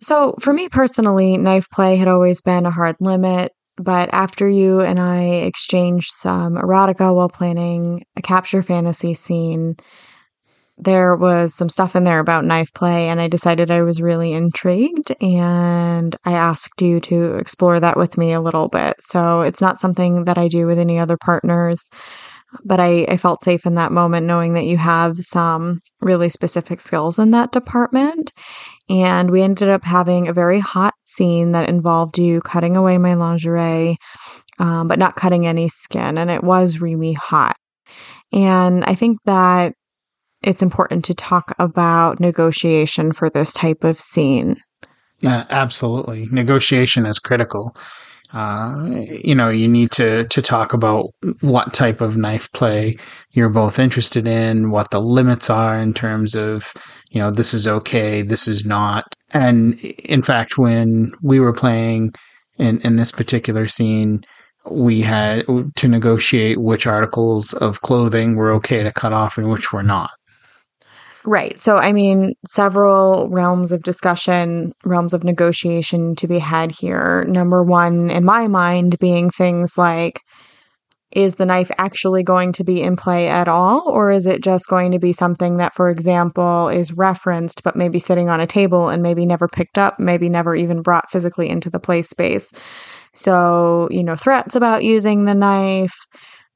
So, for me personally, knife play had always been a hard limit. But after you and I exchanged some erotica while planning a capture fantasy scene, there was some stuff in there about knife play, and I decided I was really intrigued. And I asked you to explore that with me a little bit. So, it's not something that I do with any other partners but I, I felt safe in that moment knowing that you have some really specific skills in that department. And we ended up having a very hot scene that involved you cutting away my lingerie, um, but not cutting any skin. And it was really hot. And I think that it's important to talk about negotiation for this type of scene. Uh, absolutely. Negotiation is critical uh, you know, you need to to talk about what type of knife play you're both interested in, what the limits are in terms of, you know, this is okay, this is not. And in fact, when we were playing in in this particular scene, we had to negotiate which articles of clothing were okay to cut off and which were not. Right. So, I mean, several realms of discussion, realms of negotiation to be had here. Number one, in my mind, being things like is the knife actually going to be in play at all? Or is it just going to be something that, for example, is referenced, but maybe sitting on a table and maybe never picked up, maybe never even brought physically into the play space? So, you know, threats about using the knife,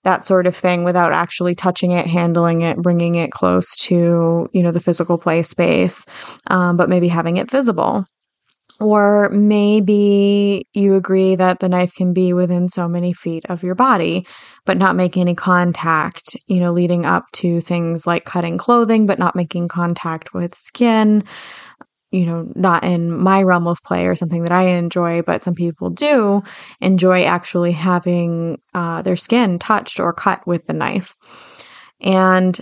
that sort of thing without actually touching it, handling it, bringing it close to, you know, the physical play space, um, but maybe having it visible. Or maybe you agree that the knife can be within so many feet of your body, but not make any contact, you know, leading up to things like cutting clothing, but not making contact with skin you know, not in my realm of play or something that I enjoy, but some people do enjoy actually having uh, their skin touched or cut with the knife. And,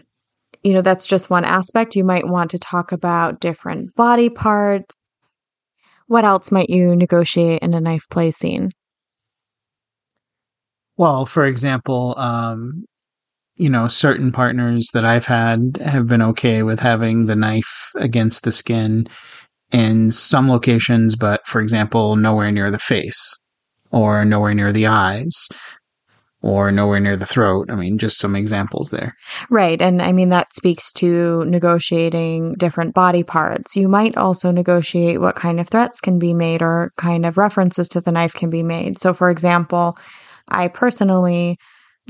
you know, that's just one aspect. You might want to talk about different body parts. What else might you negotiate in a knife play scene? Well, for example, um, you know, certain partners that I've had have been okay with having the knife against the skin in some locations, but for example, nowhere near the face or nowhere near the eyes or nowhere near the throat. I mean, just some examples there. Right. And I mean, that speaks to negotiating different body parts. You might also negotiate what kind of threats can be made or kind of references to the knife can be made. So, for example, I personally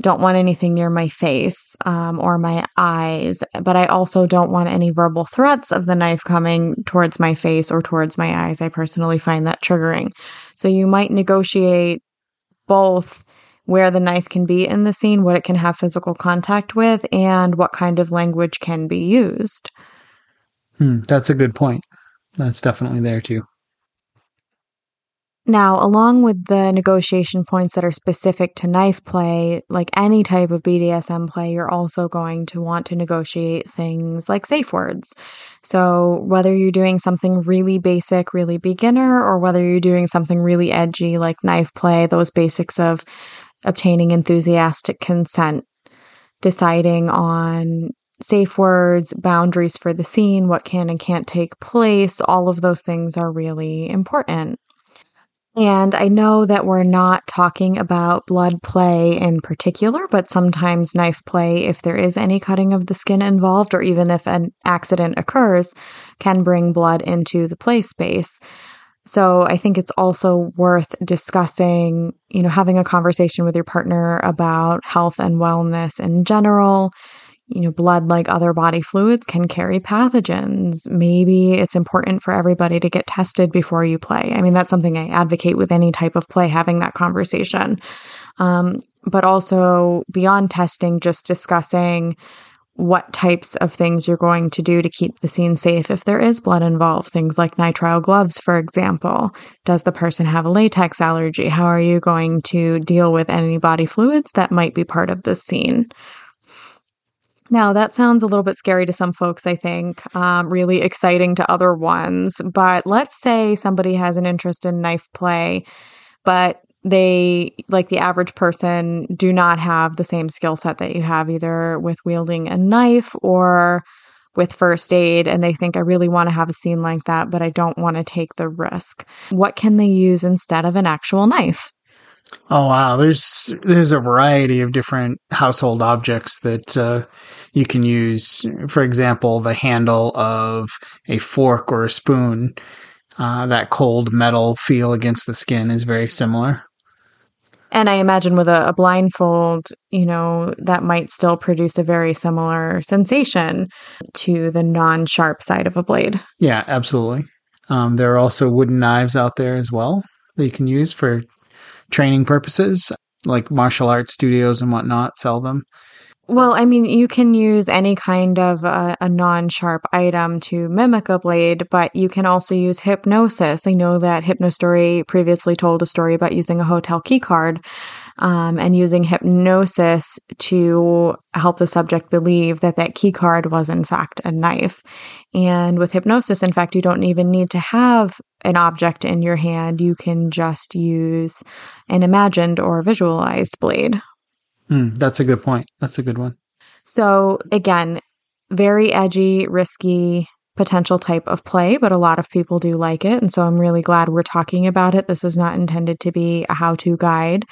don't want anything near my face um, or my eyes, but I also don't want any verbal threats of the knife coming towards my face or towards my eyes. I personally find that triggering. So you might negotiate both where the knife can be in the scene, what it can have physical contact with, and what kind of language can be used. Hmm, that's a good point. That's definitely there too. Now, along with the negotiation points that are specific to knife play, like any type of BDSM play, you're also going to want to negotiate things like safe words. So, whether you're doing something really basic, really beginner, or whether you're doing something really edgy like knife play, those basics of obtaining enthusiastic consent, deciding on safe words, boundaries for the scene, what can and can't take place, all of those things are really important. And I know that we're not talking about blood play in particular, but sometimes knife play, if there is any cutting of the skin involved, or even if an accident occurs, can bring blood into the play space. So I think it's also worth discussing, you know, having a conversation with your partner about health and wellness in general, you know, blood, like other body fluids, can carry pathogens. Maybe it's important for everybody to get tested before you play. I mean, that's something I advocate with any type of play, having that conversation. Um, but also beyond testing, just discussing what types of things you're going to do to keep the scene safe if there is blood involved. Things like nitrile gloves, for example. Does the person have a latex allergy? How are you going to deal with any body fluids that might be part of the scene? Now, that sounds a little bit scary to some folks, I think, um, really exciting to other ones. But let's say somebody has an interest in knife play, but they, like the average person, do not have the same skill set that you have, either with wielding a knife or with first aid. And they think, I really want to have a scene like that, but I don't want to take the risk. What can they use instead of an actual knife? Oh wow, there's there's a variety of different household objects that uh, you can use. For example, the handle of a fork or a spoon. Uh, that cold metal feel against the skin is very similar. And I imagine with a, a, blindfold, you know, that might still produce a very similar sensation to the non sharp side of a blade. Yeah, absolutely. Um, there are also wooden knives out there as well that you can use for training purposes, like martial arts studios and whatnot sell them. Well, I mean, you can use any kind of uh, a, a non sharp item to mimic a blade, but you can also use hypnosis. I know that Hypnostory previously told a story about using a hotel key card um, and using hypnosis to help the subject believe that that key card was, in fact, a knife. And with hypnosis, in fact, you don't even need to have an object in your hand. You can just use an imagined or visualized blade. Mm, that's a good point. That's a good one. So, again, very edgy, risky, potential type of play, but a lot of people do like it. And so I'm really glad we're talking about it. This is not intended to be a how to guide.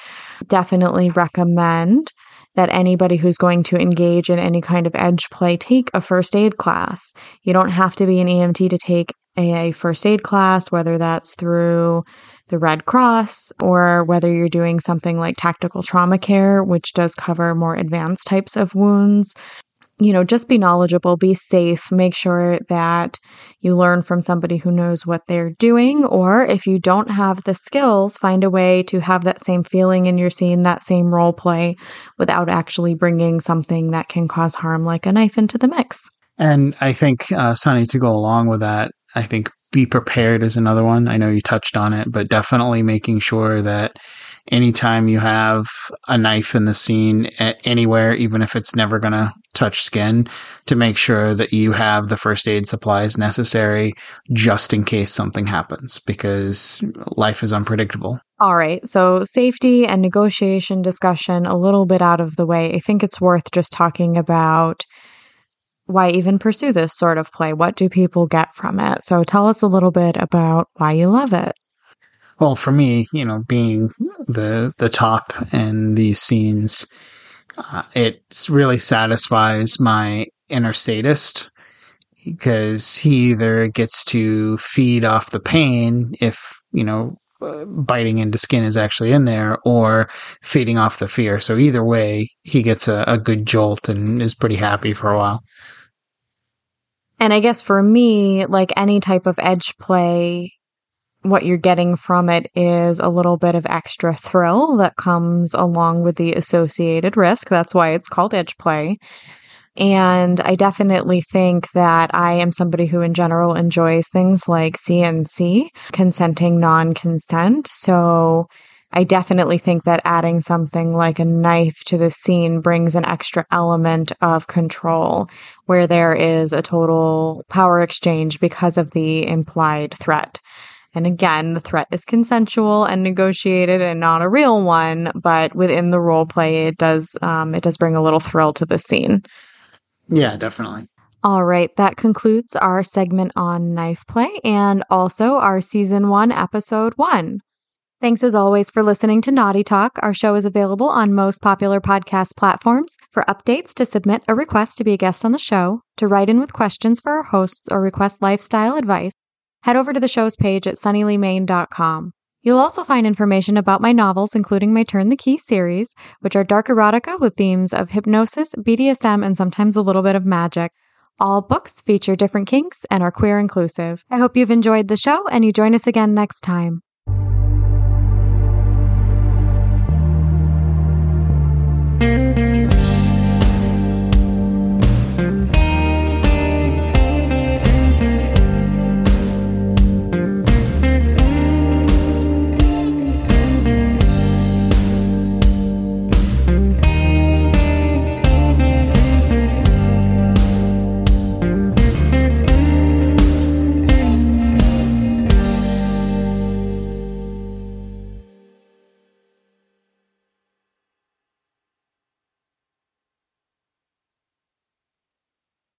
Definitely recommend that anybody who's going to engage in any kind of edge play take a first aid class. You don't have to be an EMT to take a first aid class, whether that's through the Red Cross or whether you're doing something like tactical trauma care, which does cover more advanced types of wounds you know, just be knowledgeable, be safe, make sure that you learn from somebody who knows what they're doing. Or if you don't have the skills, find a way to have that same feeling in your scene, that same role play without actually bringing something that can cause harm like a knife into the mix. And I think, uh, Sunny, to go along with that, I think be prepared is another one. I know you touched on it, but definitely making sure that anytime you have a knife in the scene anywhere, even if it's never going to touch skin, to make sure that you have the first aid supplies necessary just in case something happens because life is unpredictable. All right. So, safety and negotiation discussion a little bit out of the way. I think it's worth just talking about why even pursue this sort of play? What do people get from it? So, tell us a little bit about why you love it. Well, for me, you know, being the the top in these scenes, uh, it really satisfies my inner sadist because he either gets to feed off the pain if you know uh, biting into skin is actually in there or feeding off the fear. So either way, he gets a, a good jolt and is pretty happy for a while. And I guess for me, like any type of edge play, what you're getting from it is a little bit of extra thrill that comes along with the associated risk. That's why it's called edge play. And I definitely think that I am somebody who, in general, enjoys things like CNC, consenting non consent. So I definitely think that adding something like a knife to the scene brings an extra element of control where there is a total power exchange because of the implied threat. And again, the threat is consensual and negotiated and not a real one, but within the role play, it does um, it does bring a little thrill to the scene. Yeah, definitely. All right, that concludes our segment on knife play and also our season one, episode one. Thanks as always for listening to Naughty Talk. Our show is available on most popular podcast platforms. For updates, to submit a request to be a guest on the show, to write in with questions for our hosts, or request lifestyle advice, head over to the show's page at sunnyleighmayne.com. You'll also find information about my novels, including my Turn the Key series, which are dark erotica with themes of hypnosis, BDSM, and sometimes a little bit of magic. All books feature different kinks and are queer inclusive. I hope you've enjoyed the show and you join us again next time.